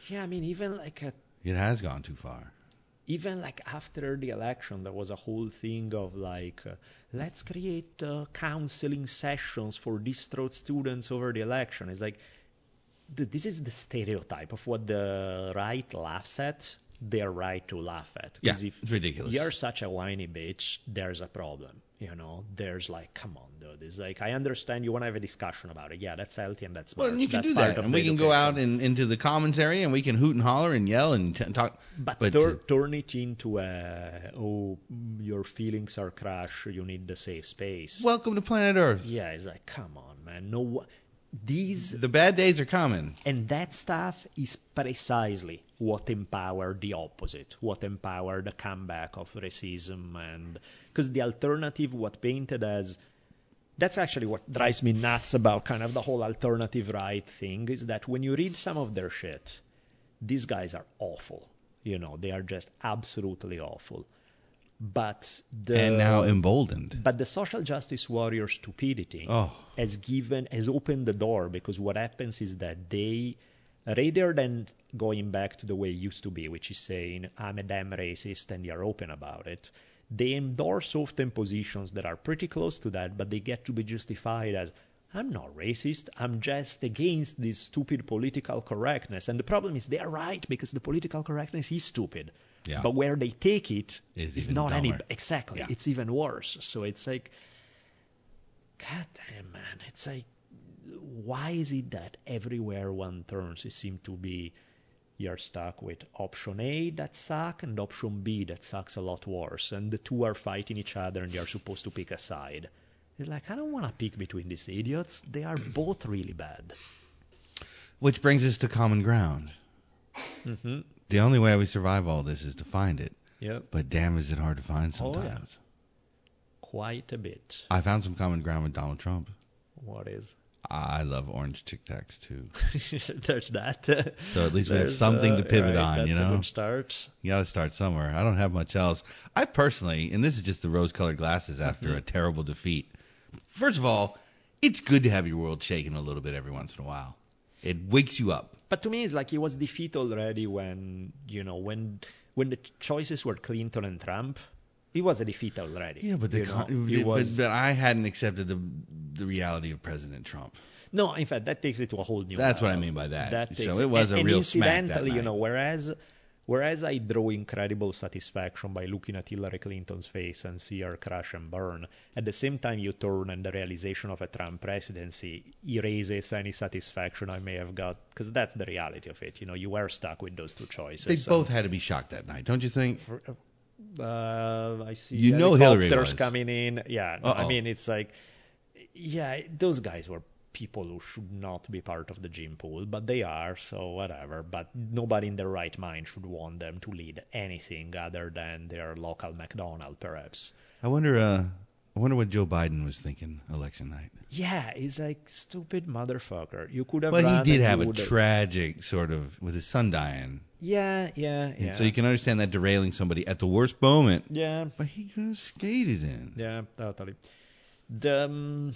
Yeah i mean even like a
It has gone too far.
even like after the election, there was a whole thing of like, uh, let's create uh, counseling sessions for distraught students over the election. It's like, th- this is the stereotype of what the right laughs at they're right to laugh at.
Yeah,
if
it's ridiculous.
you're such a whiny bitch, there's a problem. You know, there's like, come on, dude. It's like I understand you want to have a discussion about it. Yeah, that's healthy and that's smart.
Well, you can
that's
do that, and we can go out and into the commons area, and we can hoot and holler and yell and t- talk.
But,
but
tur-
to-
turn it into a oh, your feelings are crushed. You need the safe space.
Welcome to planet Earth.
yeah, it's like, come on, man. No, these
The bad days are coming.
and that stuff is precisely what empowered the opposite, what empowered the comeback of racism, and because the alternative, what painted as that's actually what drives me nuts about kind of the whole alternative right thing is that when you read some of their shit, these guys are awful. You know, they are just absolutely awful. But the
and now emboldened.
but the social justice warrior stupidity
Oh.
has given has opened the door because what happens is that they rather than going back to the way it used to be, which is saying I'm a damn racist and you're open about it, they endorse often positions that are pretty close to that, but they get to be justified as I'm not racist. I'm just against this stupid political correctness. And the problem is they're right because the political correctness is stupid.
Yeah.
But where they take it
Is
is not any exactly.
Yeah.
It's even worse. So it's like, God damn, man. It's like, why is it that everywhere one turns, it seems to be you're stuck with option A that sucks and option B that sucks a lot worse, and the two are fighting each other, and you're supposed to pick a side. It's like I don't want to pick between these idiots. They are both really bad.
Which brings us to common ground.
Mm-hmm.
The only way we survive all this is to find it.
Yep.
But damn, is it hard to find
Oh, yeah.
sometimes.
Quite a bit.
I found some common ground with Donald Trump.
What is?
I love orange Tic Tacs too.
There's that.
So at least we have
There's,
something
uh,
to pivot
right,
on,
that's
you
a
know?
good start.
You got to start somewhere. I don't have much else. I personally, and this is just the rose-colored glasses after
Mm-hmm.
a terrible defeat. First of all, it's good to have your world shaken a little bit every once in a while. It wakes you up.
But to me, it's like it was defeat already when you know when when the choices were Clinton and Trump. It was a defeat already.
Yeah, but the
you know?
con-
it
but,
was
but I hadn't accepted the the reality of President Trump.
no. In fact, that takes it to a whole new.
That's what I mean by that.
That
So it was
and,
a real
and
smack that
incidentally, you know, whereas whereas I draw incredible satisfaction by looking at Hillary Clinton's face and see her crash and burn, at the same time you turn and the realization of a Trump presidency erases any satisfaction I may have got because that's the reality of it. You know, you were stuck with those two choices.
They
and-
both had to be shocked that night, don't you think?
uh, I see
You know Hillary
helicopters
was.
coming in. Yeah, no, I mean it's like, yeah, those guys were people who should not be part of the gym pool, but they are, so whatever. But nobody in their right mind should want them to lead anything other than their local McDonald's, perhaps.
I wonder. Uh, I wonder what Joe Biden was thinking election night.
Yeah, he's like stupid motherfucker. You could have.
Well,
run
he did have a tragic sort of with his son dying,
Yeah, yeah,
and
yeah.
so you can understand that derailing somebody at the worst moment.
yeah,
But he could have skated in.
Yeah, totally. The um,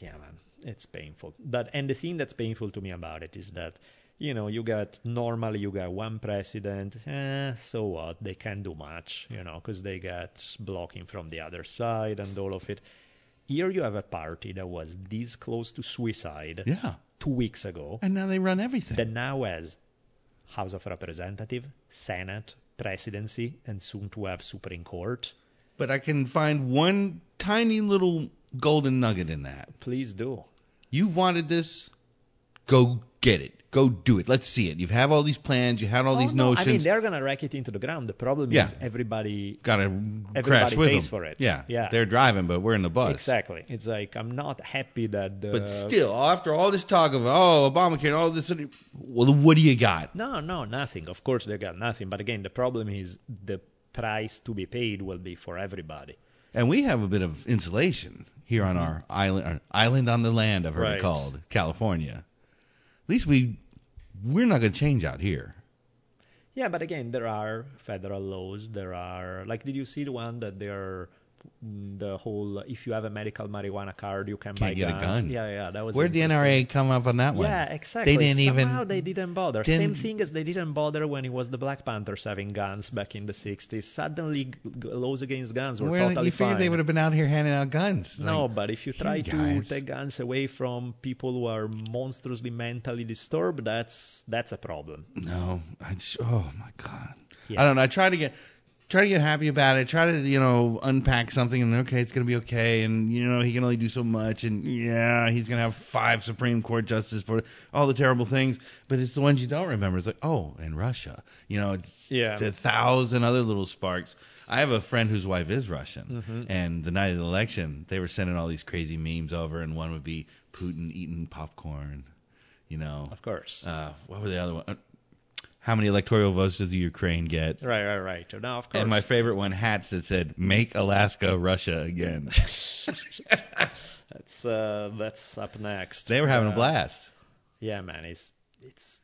yeah, man, it's painful. But and the thing that's painful to me about it is that you know you got normally you got one president, eh, so what? They can't do much, you know, because they got blocking from the other side and all of it. Here you have a party that was this close to suicide
Yeah,
two weeks ago
and now they run everything.
that now has House of Representative, Senate, Presidency, and soon to have Supreme Court.
But I can find one tiny little golden nugget in that.
Please do.
You wanted this, go get it. Go do it. Let's see it. You have all these plans. You had all
Oh,
these
no,
notions.
I mean, they're gonna wreck it into the ground. The problem
Yeah.
is everybody.
Gotta
Everybody
crash with
pays
them.
for it.
Yeah,
Yeah.
They're driving, but we're in the bus.
Exactly. It's like I'm not happy that the.
But still, after all this talk of oh Obamacare, and all this, well, what do you got?
No, no, nothing. Of course, they got nothing. But again, the problem is the price to be paid will be for everybody.
And we have a bit of insulation here on mm-hmm. our island, our island on the land. I've heard
Right.
it called California. At least we we're not going to change out here.
Yeah, but again, there are federal laws. There are like, did you see the one that they're the whole uh, if you have a medical marijuana card, you can
Can't
buy
get a
guns.
gun.
Yeah, yeah, that was.
Where'd the. NRA come up on that one?
Yeah, exactly.
They didn't
Somehow
even.
they didn't bother. Same
didn't-
thing as they didn't bother when it was the Black Panthers having guns back in the 60s. Suddenly, g- laws against guns were
Where
totally
you figured
fine.
they would have been out here handing out guns.
No,
Like,
but if you try to
guys.
take guns away from people who are monstrously mentally disturbed, that's that's a problem.
No, I just, oh my god.
Yeah.
I don't know. I try to get try to get happy about it. Try to you know unpack something and okay, it's gonna be okay. And you know he can only do so much. And yeah, he's gonna have five Supreme Court justices for all the terrible things. But it's the ones you don't remember. It's like oh, and Russia. You know, it's
Yeah.
a thousand other little sparks. I have a friend whose wife is Russian,
Mm-hmm.
and the night of the election, they were sending all these crazy memes over, and one would be Putin eating popcorn. You know,
Of course.
uh, what were the other one? How many electoral votes does the Ukraine get?
right, right, right. Now, of course.
And my favorite one, hats that said "Make Alaska Russia again."
that's uh, that's up next.
they were having a
Uh,
blast.
Yeah, man, it's it's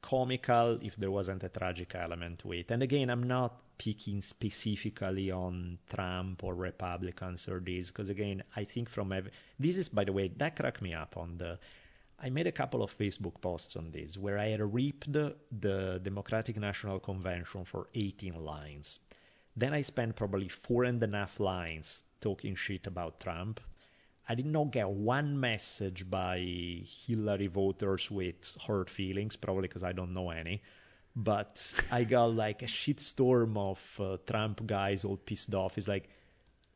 comical if there wasn't a tragic element to it. And again, I'm not picking specifically on Trump or Republicans or this, because again, I think from ev- this is, by the way, that cracked me up on the. I made a couple of Facebook posts on this where I had ripped the Democratic National Convention for 18 lines. Then I spent probably four and a half lines talking shit about Trump. I did not get one message by Hillary voters with hurt feelings, probably because I don't know any. But I got like a shitstorm of uh, Trump guys all pissed off. It's like,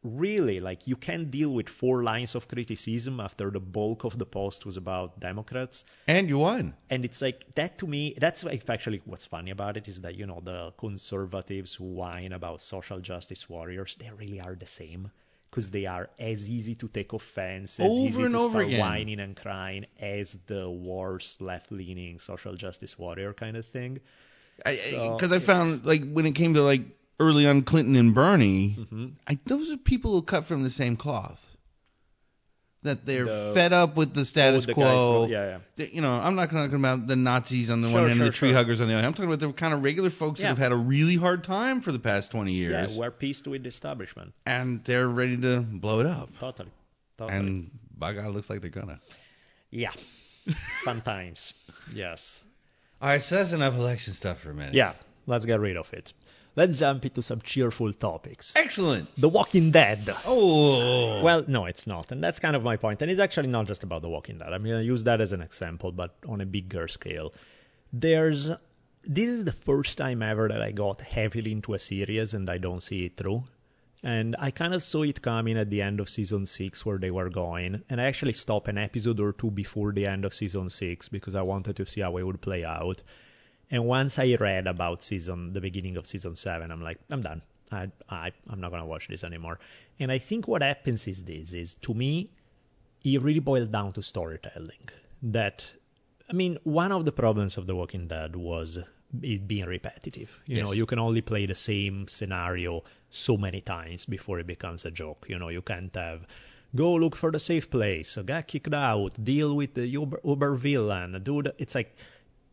really? Like, you can't deal with four lines of criticism after the bulk of the post was about Democrats?
And you won.
and it's like that to me that's like actually what's funny about it is that you know the conservatives who whine about social justice warriors they really are the same because they are as easy to take offense as
Over
easy
and
to
over
start
again.
whining and crying as the worst left-leaning social justice warrior kind of thing
Because I
it's-
found like when it came to like early on Clinton and Bernie,
Mm-hmm.
I, those are people who cut from the same cloth. That they're
The-
fed up with the status
the
quo.
guys- yeah, yeah.
You know, I'm not talking about the Nazis on the
Sure,
one hand and the tree
sure.
huggers on the other. I'm talking about the kind of regular folks
Yeah.
that have had a really hard time for the past 20 years.
yeah we're pissed with the establishment
and they're ready to blow it up.
totally totally
And by God, it looks like they're gonna.
yeah fun times yes
All right, so that's enough election stuff for a minute.
yeah let's get rid of it let's jump into some cheerful topics
Excellent.
The Walking Dead.
Oh.
Well, no, it's not, and that's kind of my point. And it's actually not just about The Walking Dead. I'm going to use that as an example, but on a bigger scale. There's this is the first time ever that I got heavily into a series and I don't see it through. And I kind of saw it coming at the end of season six where they were going, and I actually stopped an episode or two before the end of season six because I wanted to see how it would play out. And once I read about season, the beginning of season seven, I'm like, I'm done. I, I, I'm not gonna watch this anymore. And I think what happens is this: is to me, it really boils down to storytelling. That, I mean, one of the problems of The Walking Dead was it being repetitive. You know, you can only play the same scenario so many times before it becomes a joke. You know, you can't have go look for the safe place, get kicked out, deal with the Uber, Uber villain, do the. It's like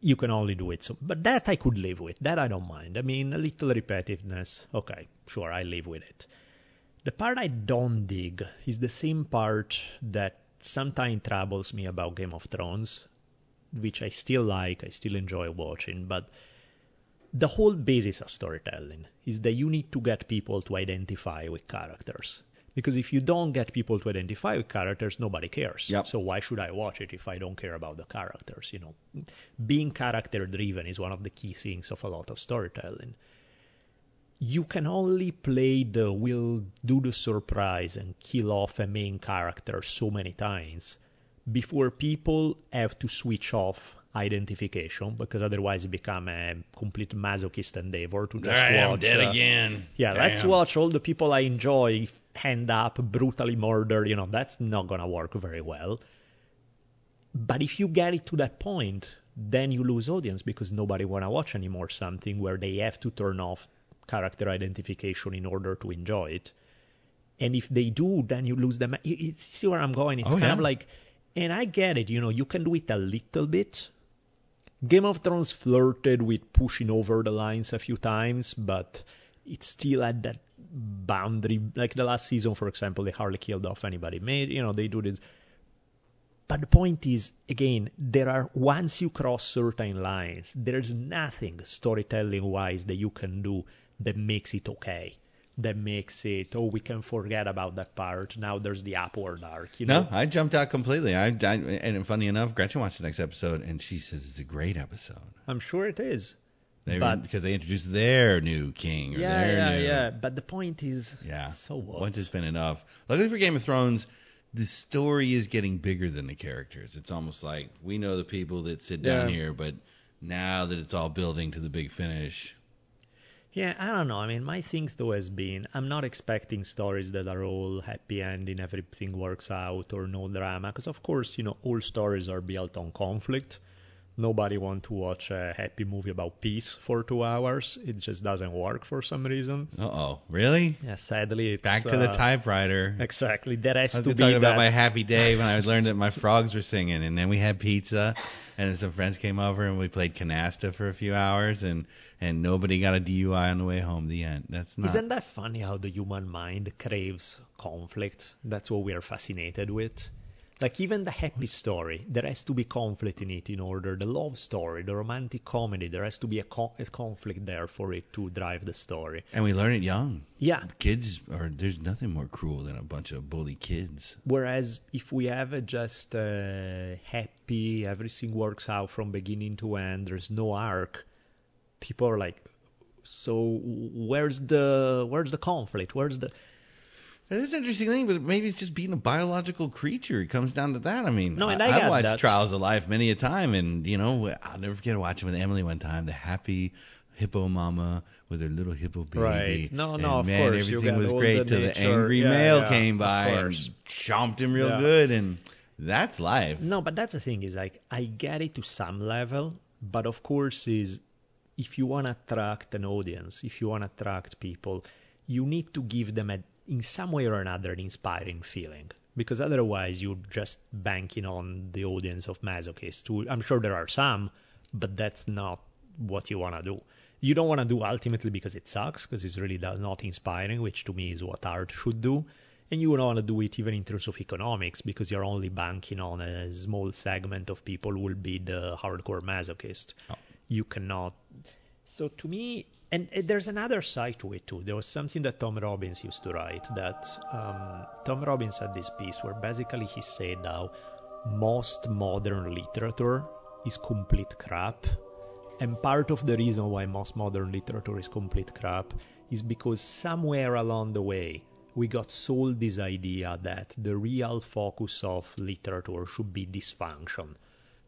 you can only do it so. But that I could live with. That I don't mind. I mean, a little repetitiveness. Okay, sure, I live with it. The part I don't dig is the same part that sometimes troubles me about Game of Thrones, which I still like, I still enjoy watching, but the whole basis of storytelling is that you need to get people to identify with characters. Because if you don't get people to identify with characters, nobody cares.
Yep.
So why should I watch it if I don't care about the characters? You know, being character driven is one of the key things of a lot of storytelling you can only play the will do the surprise and kill off a main character so many times before people have to switch off identification because otherwise it become a complete masochist endeavor to just watch uh,
again.
yeah let's watch all the people i enjoy hand up brutally murder you know that's not gonna work very well. But if you get it to that point then you lose audience because nobody wanna watch anymore something where they have to turn off character identification in order to enjoy it. And if they do then you lose them. You, see where i'm going? It's
Oh,
kind of like and i get it you know you can do it a little bit. Game of Thrones flirted with pushing over the lines a few times, but it's still at that boundary. Like the last season, for example, they hardly killed off anybody. Made you know they do this. But the point is, again, there are once you cross certain lines, there's nothing storytelling wise that you can do that makes it okay. That makes it oh we can forget about that part. Now there's the upward arc. You know?
No, I jumped out completely. I, I and funny enough, Gretchen watched the next episode and she says it's a great episode.
I'm sure it is.
They,
But-
because they introduced their new king or
Yeah,
their
yeah,
new
yeah. But the point is,
Yeah.
So what?
Once has been enough. Luckily for Game of Thrones, the story is getting bigger than the characters. It's almost like we know the people that sit down
Yeah.
here, but now that it's all building to the big finish,
Yeah, I don't know. I mean, my thing though has been I'm not expecting stories that are all happy ending, everything works out, or no drama. Because of course, you know, all stories are built on conflict. Nobody wants to watch a happy movie about peace for two hours. It just doesn't work for some reason.
uh oh, really?
Yeah, sadly, it's
Back to the
uh,
typewriter.
Exactly. that has
I was
to be
talking about my happy day when I learned that my frogs were singing, and then we had pizza, and then some friends came over and we played canasta for a few hours, and and nobody got a DUI on the way home. The end. That's not.
Isn't that funny how the human mind craves conflict? That's what we are fascinated with. Like even the happy story, there has to be conflict in it in order. The love story, the romantic comedy, there has to be a, co- a conflict there for it to drive the story.
and we learn it young.
Yeah.
Kids are there's nothing more cruel than a bunch of bully kids.
Whereas if we have a just uh, happy, everything works out from beginning to end, there's no arc. People are like, so where's the where's the conflict? Where's the
That is an interesting thing, but maybe it's just being a biological creature. It comes down to that. I mean,
No, and
I,
I
I watched
that.
Trials of Life many a time, and you know, I'll never forget watching with Emily one time. The happy hippo mama with her little hippo baby.
Right. No,
and
no, of
man,
course,
everything was great
the
till the
nature-
angry
yeah,
male
yeah,
came by and chomped him real
Yeah.
good, and that's life.
No, but that's the thing is like I get it to some level, but of course is if you want to attract an audience, if you want to attract people, you need to give them a, in some way or another an inspiring feeling. Because otherwise you're just banking on the audience of masochists. Who, I'm sure there are some, but that's not what you want to do. You don't want to do ultimately because it sucks, because it's really not inspiring, which to me is what art should do. And you don't want to do it even in terms of economics because you're only banking on a small segment of people who will be the hardcore masochist.
Oh.
You cannot. So to me, and uh, there's another side to it too. There was something that Tom Robbins used to write that um, Tom Robbins had this piece where basically he said how most modern literature is complete crap. And part of the reason why most modern literature is complete crap is because somewhere along the way we got sold this idea that the real focus of literature should be dysfunction.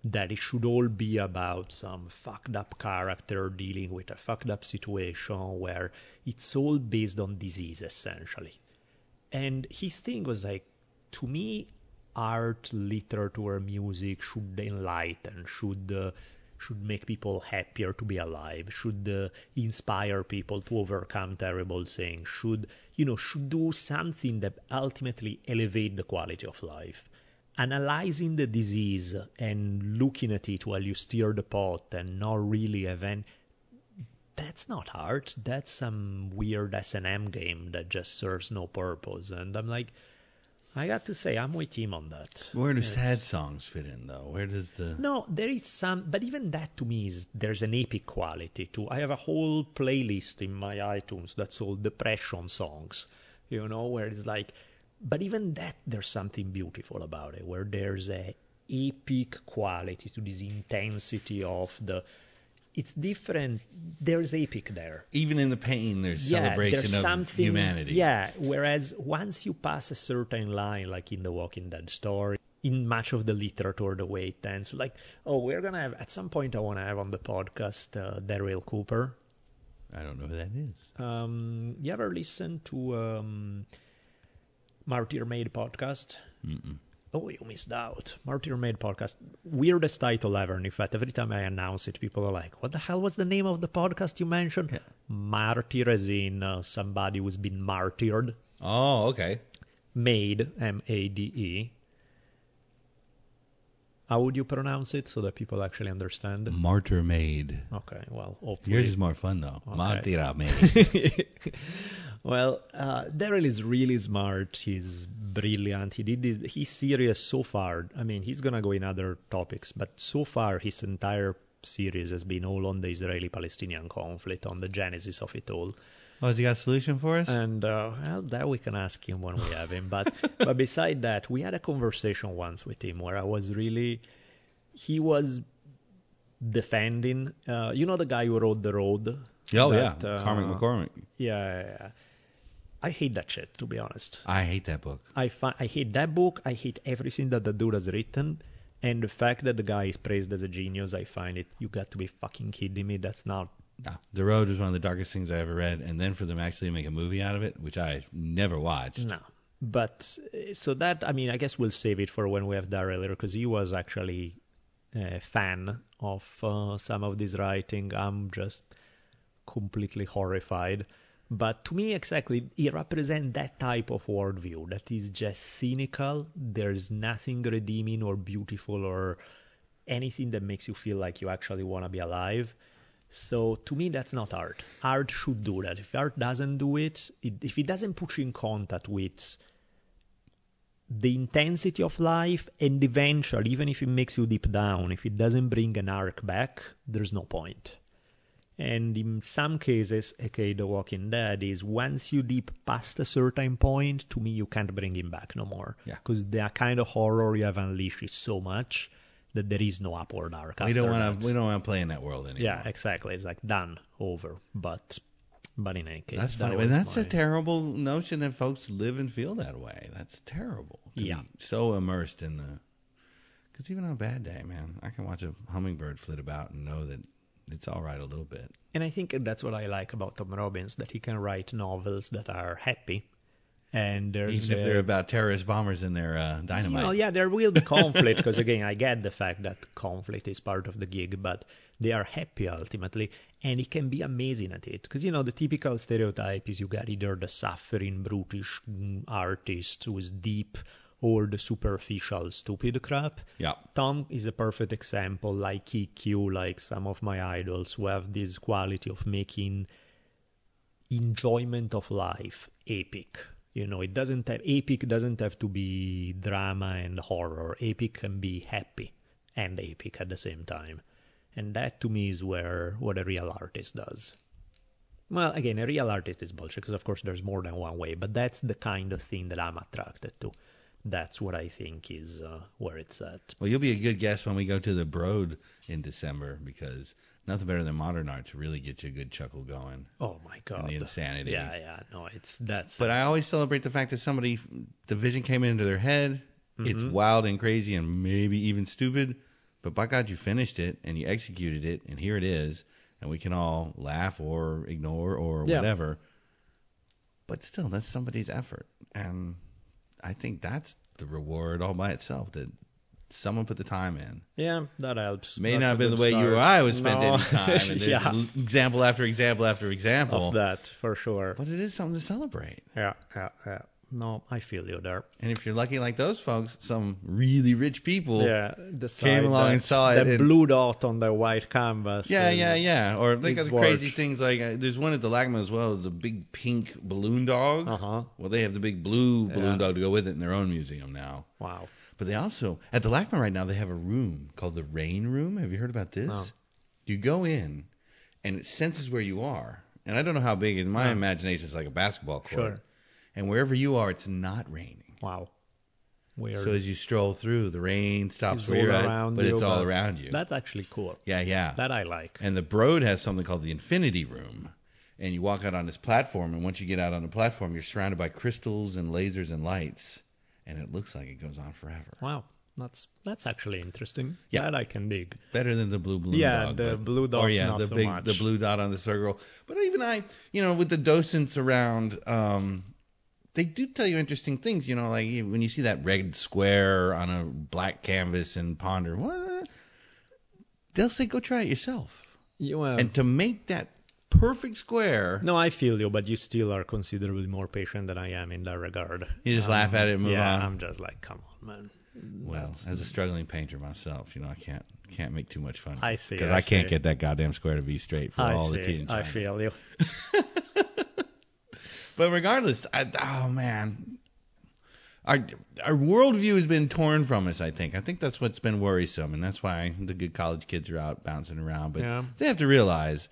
That it should all be about some fucked up character dealing with a fucked up situation where it's all based on disease essentially. And his thing was like, to me, art, literature, music should enlighten, should uh, should make people happier to be alive, should uh, inspire people to overcome terrible things, should you know should do something that ultimately elevate the quality of life. Analyzing the disease and looking at it while you stir the pot and not really event that's not art. That's some weird S&M game that just serves no purpose. And I'm like, I got to say, I'm with him on that.
Where do
Yes.
sad songs fit in though? Where does the
No, there is some, but even that to me is there's an epic quality to. I have a whole playlist in my iTunes that's all depression songs, you know, where it's like, but even that there's something beautiful about it, where there's a epic quality to this intensity of the. It's different. There's epic there
even in the pain there's
yeah,
celebration
there's
of
something,
humanity.
Yeah, whereas once you pass a certain line, like in the Walking Dead story, in much of the literature, the way it ends. like, oh, we're gonna have at some point I want to have on the podcast uh, Darryl Cooper.
I don't know who that is.
Um, you ever listen to um, Martyr Made podcast?
Mm-mm.
Oh, you missed out. Martyr Made podcast. Weirdest title ever. And in fact, every time I announce it, people are like, what the hell was the name of the podcast you mentioned?
Yeah.
Martyr, as in uh, somebody who's been martyred.
Oh, okay.
Made, M A D E. How would you pronounce it so that people actually understand?
Martyr Maid.
Okay, well, hopefully.
Yours is more fun though.
Okay.
Martyr Maid.
well, uh, Darryl is really smart. He's brilliant. He did this, he's serious so far. I mean, he's gonna go in other topics, but so far his entire series has been all on the Israeli-Palestinian conflict, on the genesis of it all.
Oh, has he got a solution for us?
And uh, well, that we can ask him when we have him. But but beside that, we had a conversation once with him where I was really, he was defending. Uh, you know the guy who wrote the road.
oh
that,
yeah,
uh,
Cormac McCormick.
Yeah, yeah, yeah. I hate that shit to be honest.
I hate that book.
I fi- I hate that book. I hate everything that the dude has written. And the fact that the guy is praised as a genius, I find it. You got to be fucking kidding me. That's not.
No, The Road was one of the darkest things I ever read, and then for them actually to make a movie out of it, which I never watched.
No. But uh, so that I mean, I guess we'll save it for when we have Darryl later because he was actually a fan of uh, some of this writing. I'm just completely horrified. But to me, exactly, he represents that type of worldview that is just cynical. There's nothing redeeming or beautiful or anything that makes you feel like you actually want to be alive. So to me, that's not art. Art should do that. If art doesn't do it, it if it doesn't put you in contact with the intensity of life, and eventually, even if it makes you deep down, if it doesn't bring an arc back, there's no point. And in some cases, okay, The Walking Dead is once you deep past a certain point, to me, you can't bring him back no more.
Yeah.
Because the kind of horror you have unleashed is so much that there is no upward arc.
We don't want to. We don't want to play in that world anymore.
Yeah, exactly. It's like done, over. But, but in any case,
That's funny. And that's
my-
a terrible notion that folks live and feel that way. That's terrible. to
Yeah.
be So immersed in the. Because even on a bad day, man, I can watch a hummingbird flit about and know that it's all right a little bit.
And I think that's what I like about Tom Robbins, that he can write novels that are happy. And there's
Even if they're about terrorist bombers and their uh, dynamite.
You know, yeah, there will be conflict because again, I get the fact that conflict is part of the gig, but they are happy ultimately, and it can be amazing at it. Because you know, the typical stereotype is you got either the suffering, brutish mm, artist who is deep, or the superficial, stupid crap.
Yeah.
Tom is a perfect example, like EQ, like some of my idols who have this quality of making enjoyment of life epic. You know, it doesn't have epic doesn't have to be drama and horror. Epic can be happy and epic at the same time. And that to me is where what a real artist does. Well, again, a real artist is bullshit because of course there's more than one way, but that's the kind of thing that I'm attracted to. That's what I think is uh, where it's at.
Well, you'll be a good guest when we go to the Broad in December because nothing better than modern art to really get you a good chuckle going.
Oh my god.
the insanity.
Yeah, yeah, no, it's that's
But I always celebrate the fact that somebody, the vision came into their head. It's
Mm-hmm.
wild and crazy and maybe even stupid, but by God, you finished it and you executed it, and here it is, and we can all laugh or ignore or
Yeah.
whatever. But still, that's somebody's effort, and I think that's the reward all by itself that someone put the time in.
yeah, that helps.
May
That's
not have been the way you or I would spend
No.
any time. And there's
yeah,
example after example after example.
of that for sure.
But it is something to celebrate.
Yeah, yeah, yeah. No, I feel you there.
And if you're lucky like those folks, some really rich people.
yeah, the
came along and saw it
The
and-
blue dot on the white canvas.
Yeah, yeah, yeah. Or they
got
the crazy things like uh, there's one at the LACMA as well. A big pink balloon dog.
Uh-huh.
Well, they have the big blue balloon
Yeah.
dog to go with it in their own museum now.
Wow.
But they also at the LACMA right now they have a room called the Rain Room. Have you heard about this?
No.
You go in, and it senses where you are. And I don't know how big. In my
No.
imagination, it's like a basketball court.
Sure.
And wherever you are, it's not raining.
Wow. Weird.
So as you stroll through, the rain stops
It's
where
all
you're at, but it's all
but
around you.
That's actually cool.
yeah, yeah.
That I like.
And the Broad has something called the Infinity Room. And you walk out on this platform, and once you get out on the platform, you're surrounded by crystals and lasers and lights, and it looks like it goes on forever.
Wow. That's that's actually interesting.
Yeah.
That I can dig.
Better than the blue balloon
Yeah,
dog.
the
but-
blue
Or
dog's
yeah, the
so
big
much.
the blue dot on the circle. But even I, you know, with the docents around, um, they do tell you interesting things. You know, like when you see that red square on a black canvas and ponder, what? They'll say, go try it yourself.
You, uh,
And to make that perfect square,
no, I feel you, but you still are considerably more patient than I am in that regard.
you just
Um,
laugh at it and move
yeah,
on.
I'm just like, come on, man.
Well,
That's-
as a struggling painter myself, you know, I can't can't make too much fun.
I see,
Because
I
I, can't
see.
get that goddamn square to be straight for
I
all
see.
the tea in
I
China.
feel you.
But regardless, I, oh man, our our worldview has been torn from us. I think. I think that's what's been worrisome, and that's why the good college kids are out bouncing around. But
Yeah.
they have to realize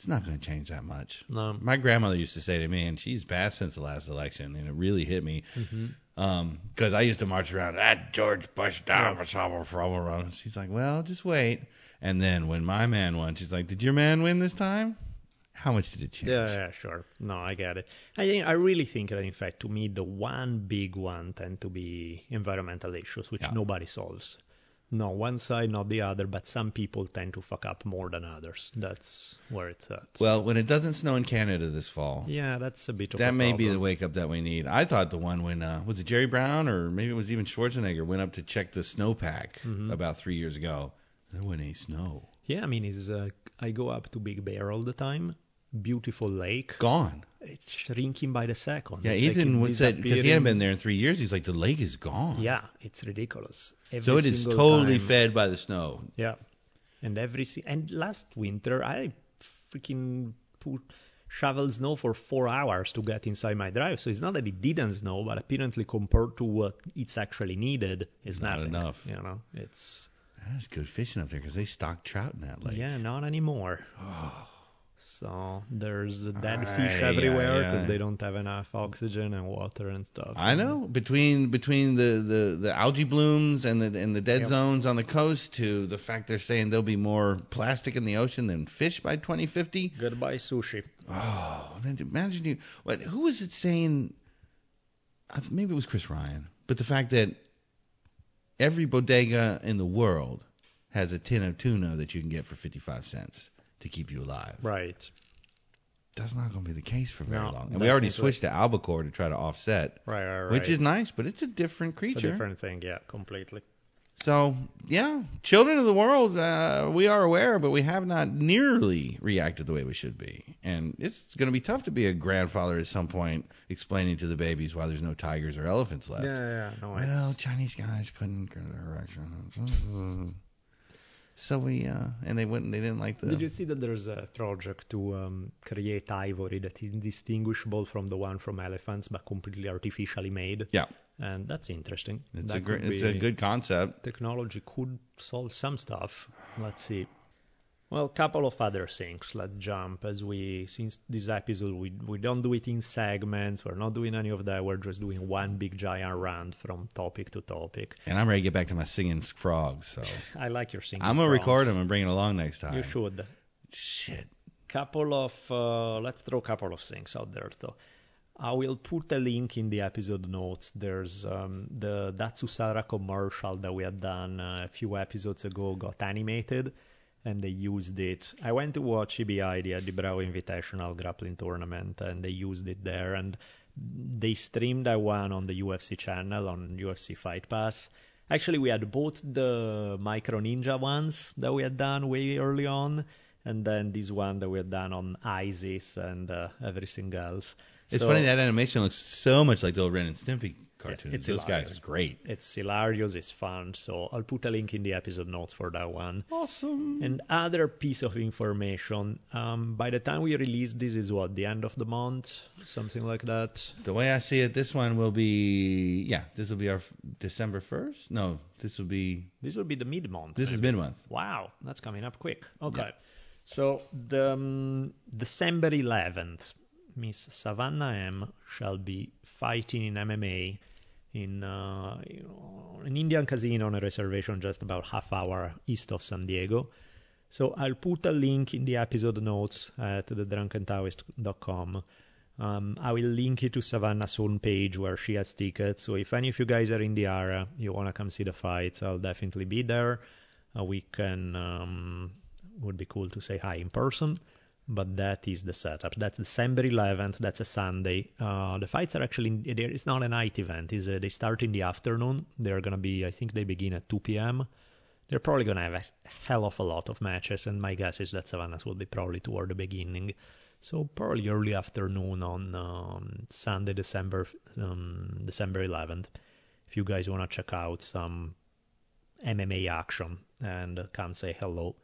it's not going to change that much.
No.
My grandmother used to say to me, and she's passed since the last election, and it really hit me. Um, 'cause I used to march around that George Bush down for trouble for She's like, well, just wait. And then when my man won, she's like, did your man win this time? How much did it change?
Yeah, yeah, sure. No, I get it. I think I really think that in fact to me the one big one tend to be environmental issues which
Yeah.
nobody solves. No, one side, not the other, but some people tend to fuck up more than others. That's where it's at.
Well, when it doesn't snow in Canada this fall,
yeah, that's a bit of
that
a
may be the wake up that we need. I thought the one when uh, was it Jerry Brown or maybe it was even Schwarzenegger went up to check the snowpack
Mm-hmm.
about three years ago. There wasn't any snow.
Yeah, I mean, it's, uh, I go up to Big Bear all the time. Beautiful lake.
Gone.
It's shrinking by the second.
Yeah,
It's like
Ethan would said because he hadn't been there in three years. He's like the lake is gone.
Yeah, it's ridiculous. Every
So it is totally
time.
fed by the snow.
Yeah, and every se- and last winter I freaking put shovel snow for four hours to get inside my drive. So it's not that it didn't snow, but apparently compared to what it's actually needed, it's
Not
nothing.
enough.
You know, it's
That's good fishing up there because they stock trout in that lake.
yeah, not anymore. Oh. So there's dead
Aye,
fish everywhere because they don't have enough oxygen and water and stuff.
I know between between the, the, the algae blooms and the and the dead
Yep.
zones on the coast to the fact they're saying there'll be more plastic in the ocean than fish by 2050.
Goodbye sushi.
Oh, imagine you. What? Who was it saying? Maybe it was Chris Ryan. But the fact that every bodega in the world has a tin of tuna that you can get for 55 cents to keep you alive.
Right.
That's not going to be the case for very
No,
long. And we already switched to albacore to try to offset,
Right. Right. right.
which is nice, but it's a different
It's
creature.
a different thing. Yeah, completely.
So, yeah, children of the world, uh, we are aware, but we have not nearly reacted the way we should be. And it's going to be tough to be a grandfather at some point explaining to the babies why there's no tigers or elephants left.
Yeah. Yeah. No.
Well, Chinese guys couldn't get an erection. So we, uh, and they wouldn't, they didn't like the.
Did you see that there's a project to um, create ivory that is indistinguishable from the one from elephants, but completely artificially made?
Yeah,
And that's interesting.
it's
that
a great, it's a good concept.
technology could solve some stuff. Let's see. Well, a couple of other things. Let's jump as we since this episode we we don't do it in segments. We're not doing any of that. We're just doing one big giant rant from topic to topic.
And I'm ready to get back to my singing frogs. So
I like your singing.
I'm gonna
frogs.
record them and bring it along next time.
You should.
Shit.
couple of uh, let's throw a couple of things out there though. I will put a link in the episode notes. There's um, the Datsusara commercial that we had done uh, a few episodes ago got animated, and they used it. I went to watch EBI, the Eddie Bravo Invitational Grappling Tournament, and they used it there. And they streamed that one on the UFC channel on UFC Fight Pass. Actually, we had both the Micro Ninja ones that we had done way early on, and then this one that we had done on ISIS and uh, everything else.
It's
So
funny that animation looks so much like the old Ren and Stimpy cartoons.
it's
Those guys
hilarious.
are great.
It's hilarious, it's fun. So I'll put a link in the episode notes for that one.
Awesome.
And other piece of information, um, by the time we release this is what, the end of the month? Something like that.
The way I see it, this one will be yeah. This will be our December first. No, this will be
This will be the mid month.
this is mid month.
Wow, that's coming up quick. Okay.
Yeah.
So the um, December 11th, Miss Savannah M shall be fighting in MMA in uh, you know, an Indian casino on a reservation just about half hour east of San Diego. So I'll put a link in the episode notes at thedrunkentaoist.com. Um, I will link it to Savannah's own page where she has tickets. So if any of you guys are in the area, you want to come see the fights, I'll definitely be there. Uh, we can, um, would be cool to say hi in person. But that is the setup. That's December 11th. That's a Sunday. Uh, the fights are actually, there- it's not a night event. It's a, they start in the afternoon. They're to be, I think they begin at 2 p.m. They're probably to have a hell of a lot of matches, and my guess is that Savannah's will be probably toward the beginning. So probably early afternoon on um, Sunday, December um, December 11th. if you guys want to check out some MMA action and come say hello,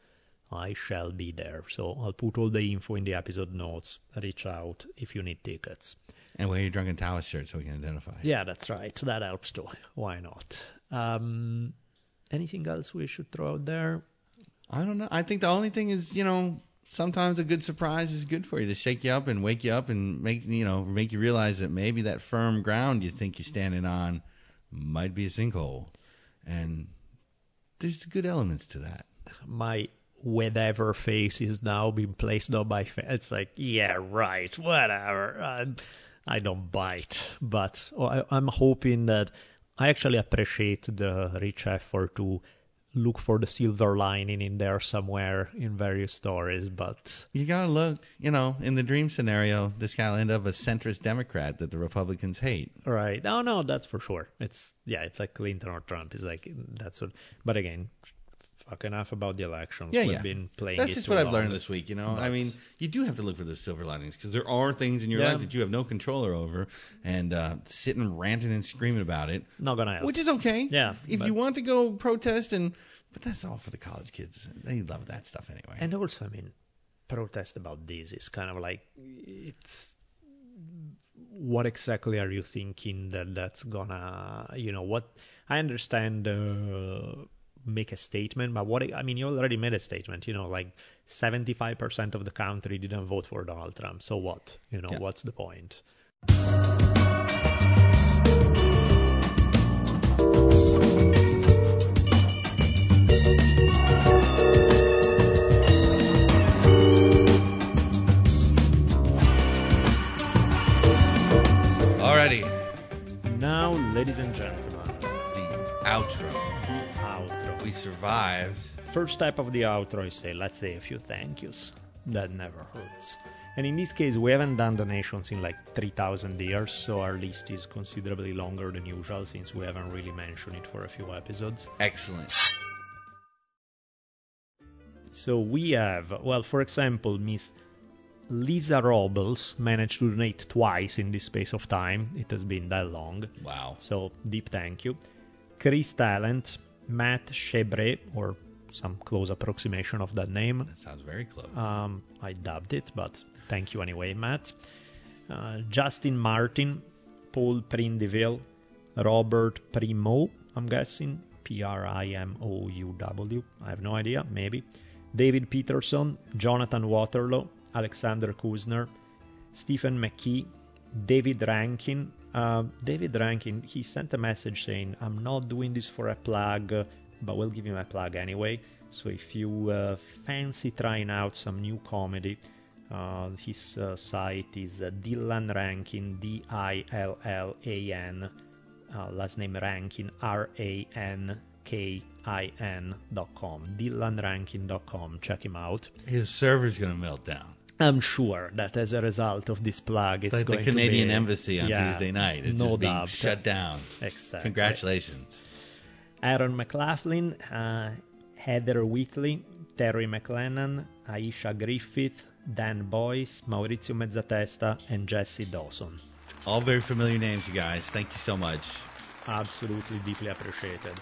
I shall be there. So I'll put all the info in the episode notes. Reach out if you need tickets.
And wear your drunken Taoist shirt so we can identify.
Yeah, that's right. That helps too. Why not? Um, anything else we should throw out there?
I don't know. I think the only thing is, you know, sometimes a good surprise is good for you to shake you up and wake you up and make you know make you realize that maybe that firm ground you think you're standing on might be a sinkhole, and there's good elements to that.
My whatever face is now being placed on my face. It's like, yeah, right, whatever. I, I don't bite, but oh, I, I'm hoping that I actually appreciate the rich effort to look for the silver lining in there somewhere in various stories, but
You gotta look, you know, in the dream scenario, this guy will end up a centrist Democrat that the Republicans hate.
right. No, no, that's for sure. It's yeah, it's like Clinton or Trump. It's like that's what. But again, fuck enough about the elections.
Yeah,
We've
yeah.
been playing
That's just what I've
long.
learned this week, you know. I mean, you do have to look for those silver linings because there are things in your
Yeah.
life that you have no control over, and uh, sitting ranting and screaming about it,
Not gonna help.
which is okay.
Yeah,
If
but-
you want to go protest and, but that's all for the college kids. They love that stuff anyway.
And also, I mean, protest about this is kind of like it's what exactly are you thinking that that's gonna, you know, what I understand. Uh, make a statement but what i mean you already made a statement you know like 75% of the country didn't vote for donald trump so what you know
Yeah.
what's the point
Alrighty,
now ladies and gentlemen
the outro. We survived.
First step of the outro is say, let's say a few thank yous. That never hurts. And in this case, we haven't done donations in like 3,000 years, so our list is considerably longer than usual since we haven't really mentioned it for a few episodes.
Excellent.
So we have, well, for example, Miss Lisa Robles managed to donate twice in this space of time. It has been that long.
Wow.
So deep thank you. Chris Talent, Matt Chebre, or some close approximation of that name,
That sounds very close.
Um, I dubbed it, but thank you anyway, Matt. Uh, Justin Martin, Paul Prindiville, Robert Primo, I'm guessing, P R I M O U W, I have no idea, maybe. David Peterson, Jonathan Waterloo, Alexander Kuzner, Stephen McKee, David Rankin. Uh, David Rankin, he sent a message saying, I'm not doing this for a plug, but we'll give you my plug anyway. So if you uh, fancy trying out some new comedy, uh, his uh, site is uh, Dillan Rankin, D I L L A N, uh, last name Rankin, R A N K I N dot com, DillanRankin.com. Check him out.
His server's gonna melt down.
I'm sure that as a result of this plug, it's,
It's like the
going to
Canadian
be,
Embassy on
yeah,
Tuesday night. It's
no
just being
doubt.
shut down.
Exactly.
Congratulations.
Aaron McLaughlin, uh, Heather Wheatley, Terry McLennan, Aisha Griffith, Dan Boyce, Maurizio Mezzatesta, and Jesse Dawson.
All very familiar names, you guys. Thank you so much.
Absolutely deeply appreciated.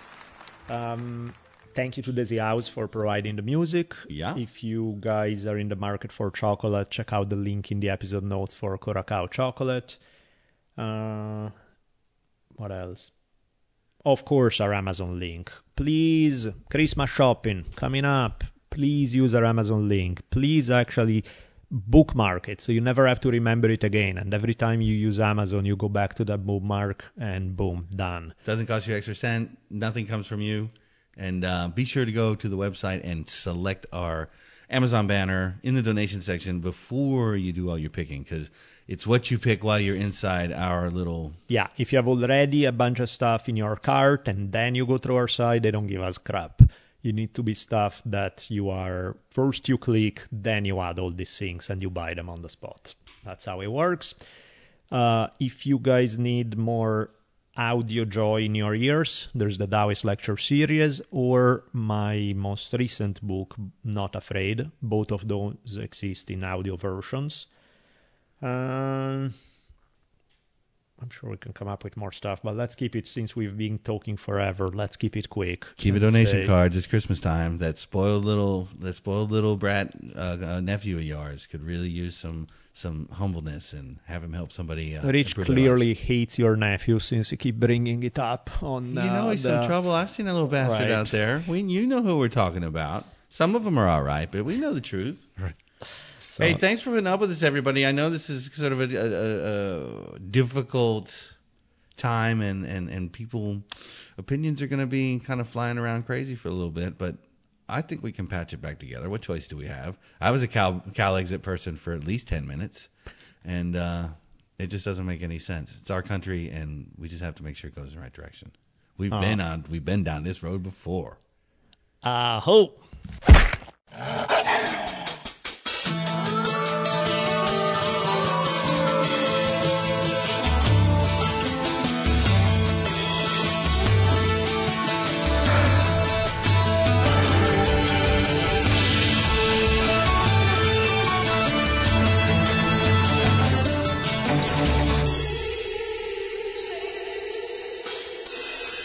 Um, thank you to Desi House for providing the music.
Yeah.
If you guys are in the market for chocolate, check out the link in the episode notes for Curacao chocolate. Uh, what else? Of course, our Amazon link. Please, Christmas shopping coming up. Please use our Amazon link. Please actually bookmark it so you never have to remember it again. And every time you use Amazon, you go back to that bookmark and boom, done.
Doesn't cost you extra cent. Nothing comes from you. And uh, be sure to go to the website and select our Amazon banner in the donation section before you do all your picking, because it's what you pick while you're inside our little.
Yeah, if you have already a bunch of stuff in your cart and then you go through our site, they don't give us crap. You need to be stuff that you are first you click, then you add all these things and you buy them on the spot. That's how it works. Uh, if you guys need more audio joy in your ears, there's the Taoist lecture series or my most recent book, Not Afraid. Both of those exist in audio versions. Um, I'm sure we can come up with more stuff, but let's keep it since we've been talking forever. Let's keep it quick.
Keep a donation
say-
cards. It's Christmas time. That spoiled little, that spoiled little brat uh, uh, nephew of yours could really use some some humbleness and have him help somebody. Uh,
Rich clearly hates your nephew since you keep bringing it up on.
You know
uh,
he's
the-
in trouble. I've seen a little bastard
Right.
out there. We, you know who we're talking about. Some of them are all right, but we know the truth.
so-
Hey, thanks for putting up with us, everybody. I know this is sort of a, a, a, a difficult time, and, and, and people opinions are going to be kind of flying around crazy for a little bit, but I think we can patch it back together. What choice do we have? I was a Cal, Cal exit person for at least 10 minutes, and uh, it just doesn't make any sense. It's our country, and we just have to make sure it goes in the right direction. We've
Oh.
been on, we've been down this road before.
Uh, hope.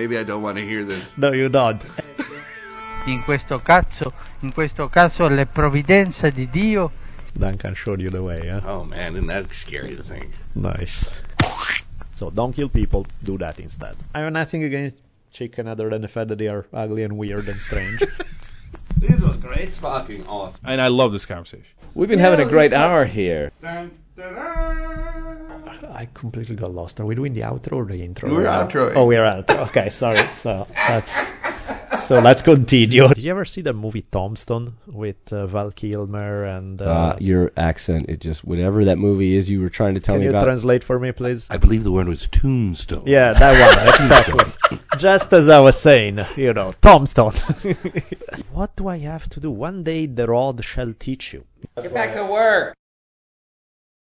Maybe I don't want to hear this.
No, you don't.
In questo caso, in questo caso le provvidenze di Dio
Duncan showed you the way, yeah?
Oh man, isn't that scary to think?
Nice. So don't kill people, do that instead. I have nothing against chicken other than the fact that they are ugly and weird and strange.
This was great. Fucking awesome.
And I love this conversation.
We've been having a great hour here.
I completely got lost. Are we doing the outro or the intro?
We're
right now?
outroing.
Oh, we're outro. Okay, sorry. So that's so let's continue. Did you ever see the movie Tombstone with uh, Val Kilmer and? Uh,
Uh, your accent, it just whatever that movie is you were trying to tell me?
can you
about.
translate for me, please?
I believe the word was tombstone.
Yeah, that one exactly. Just as I was saying, you know, Tombstone. what do I have to do? One day the rod shall teach you.
Get back to work.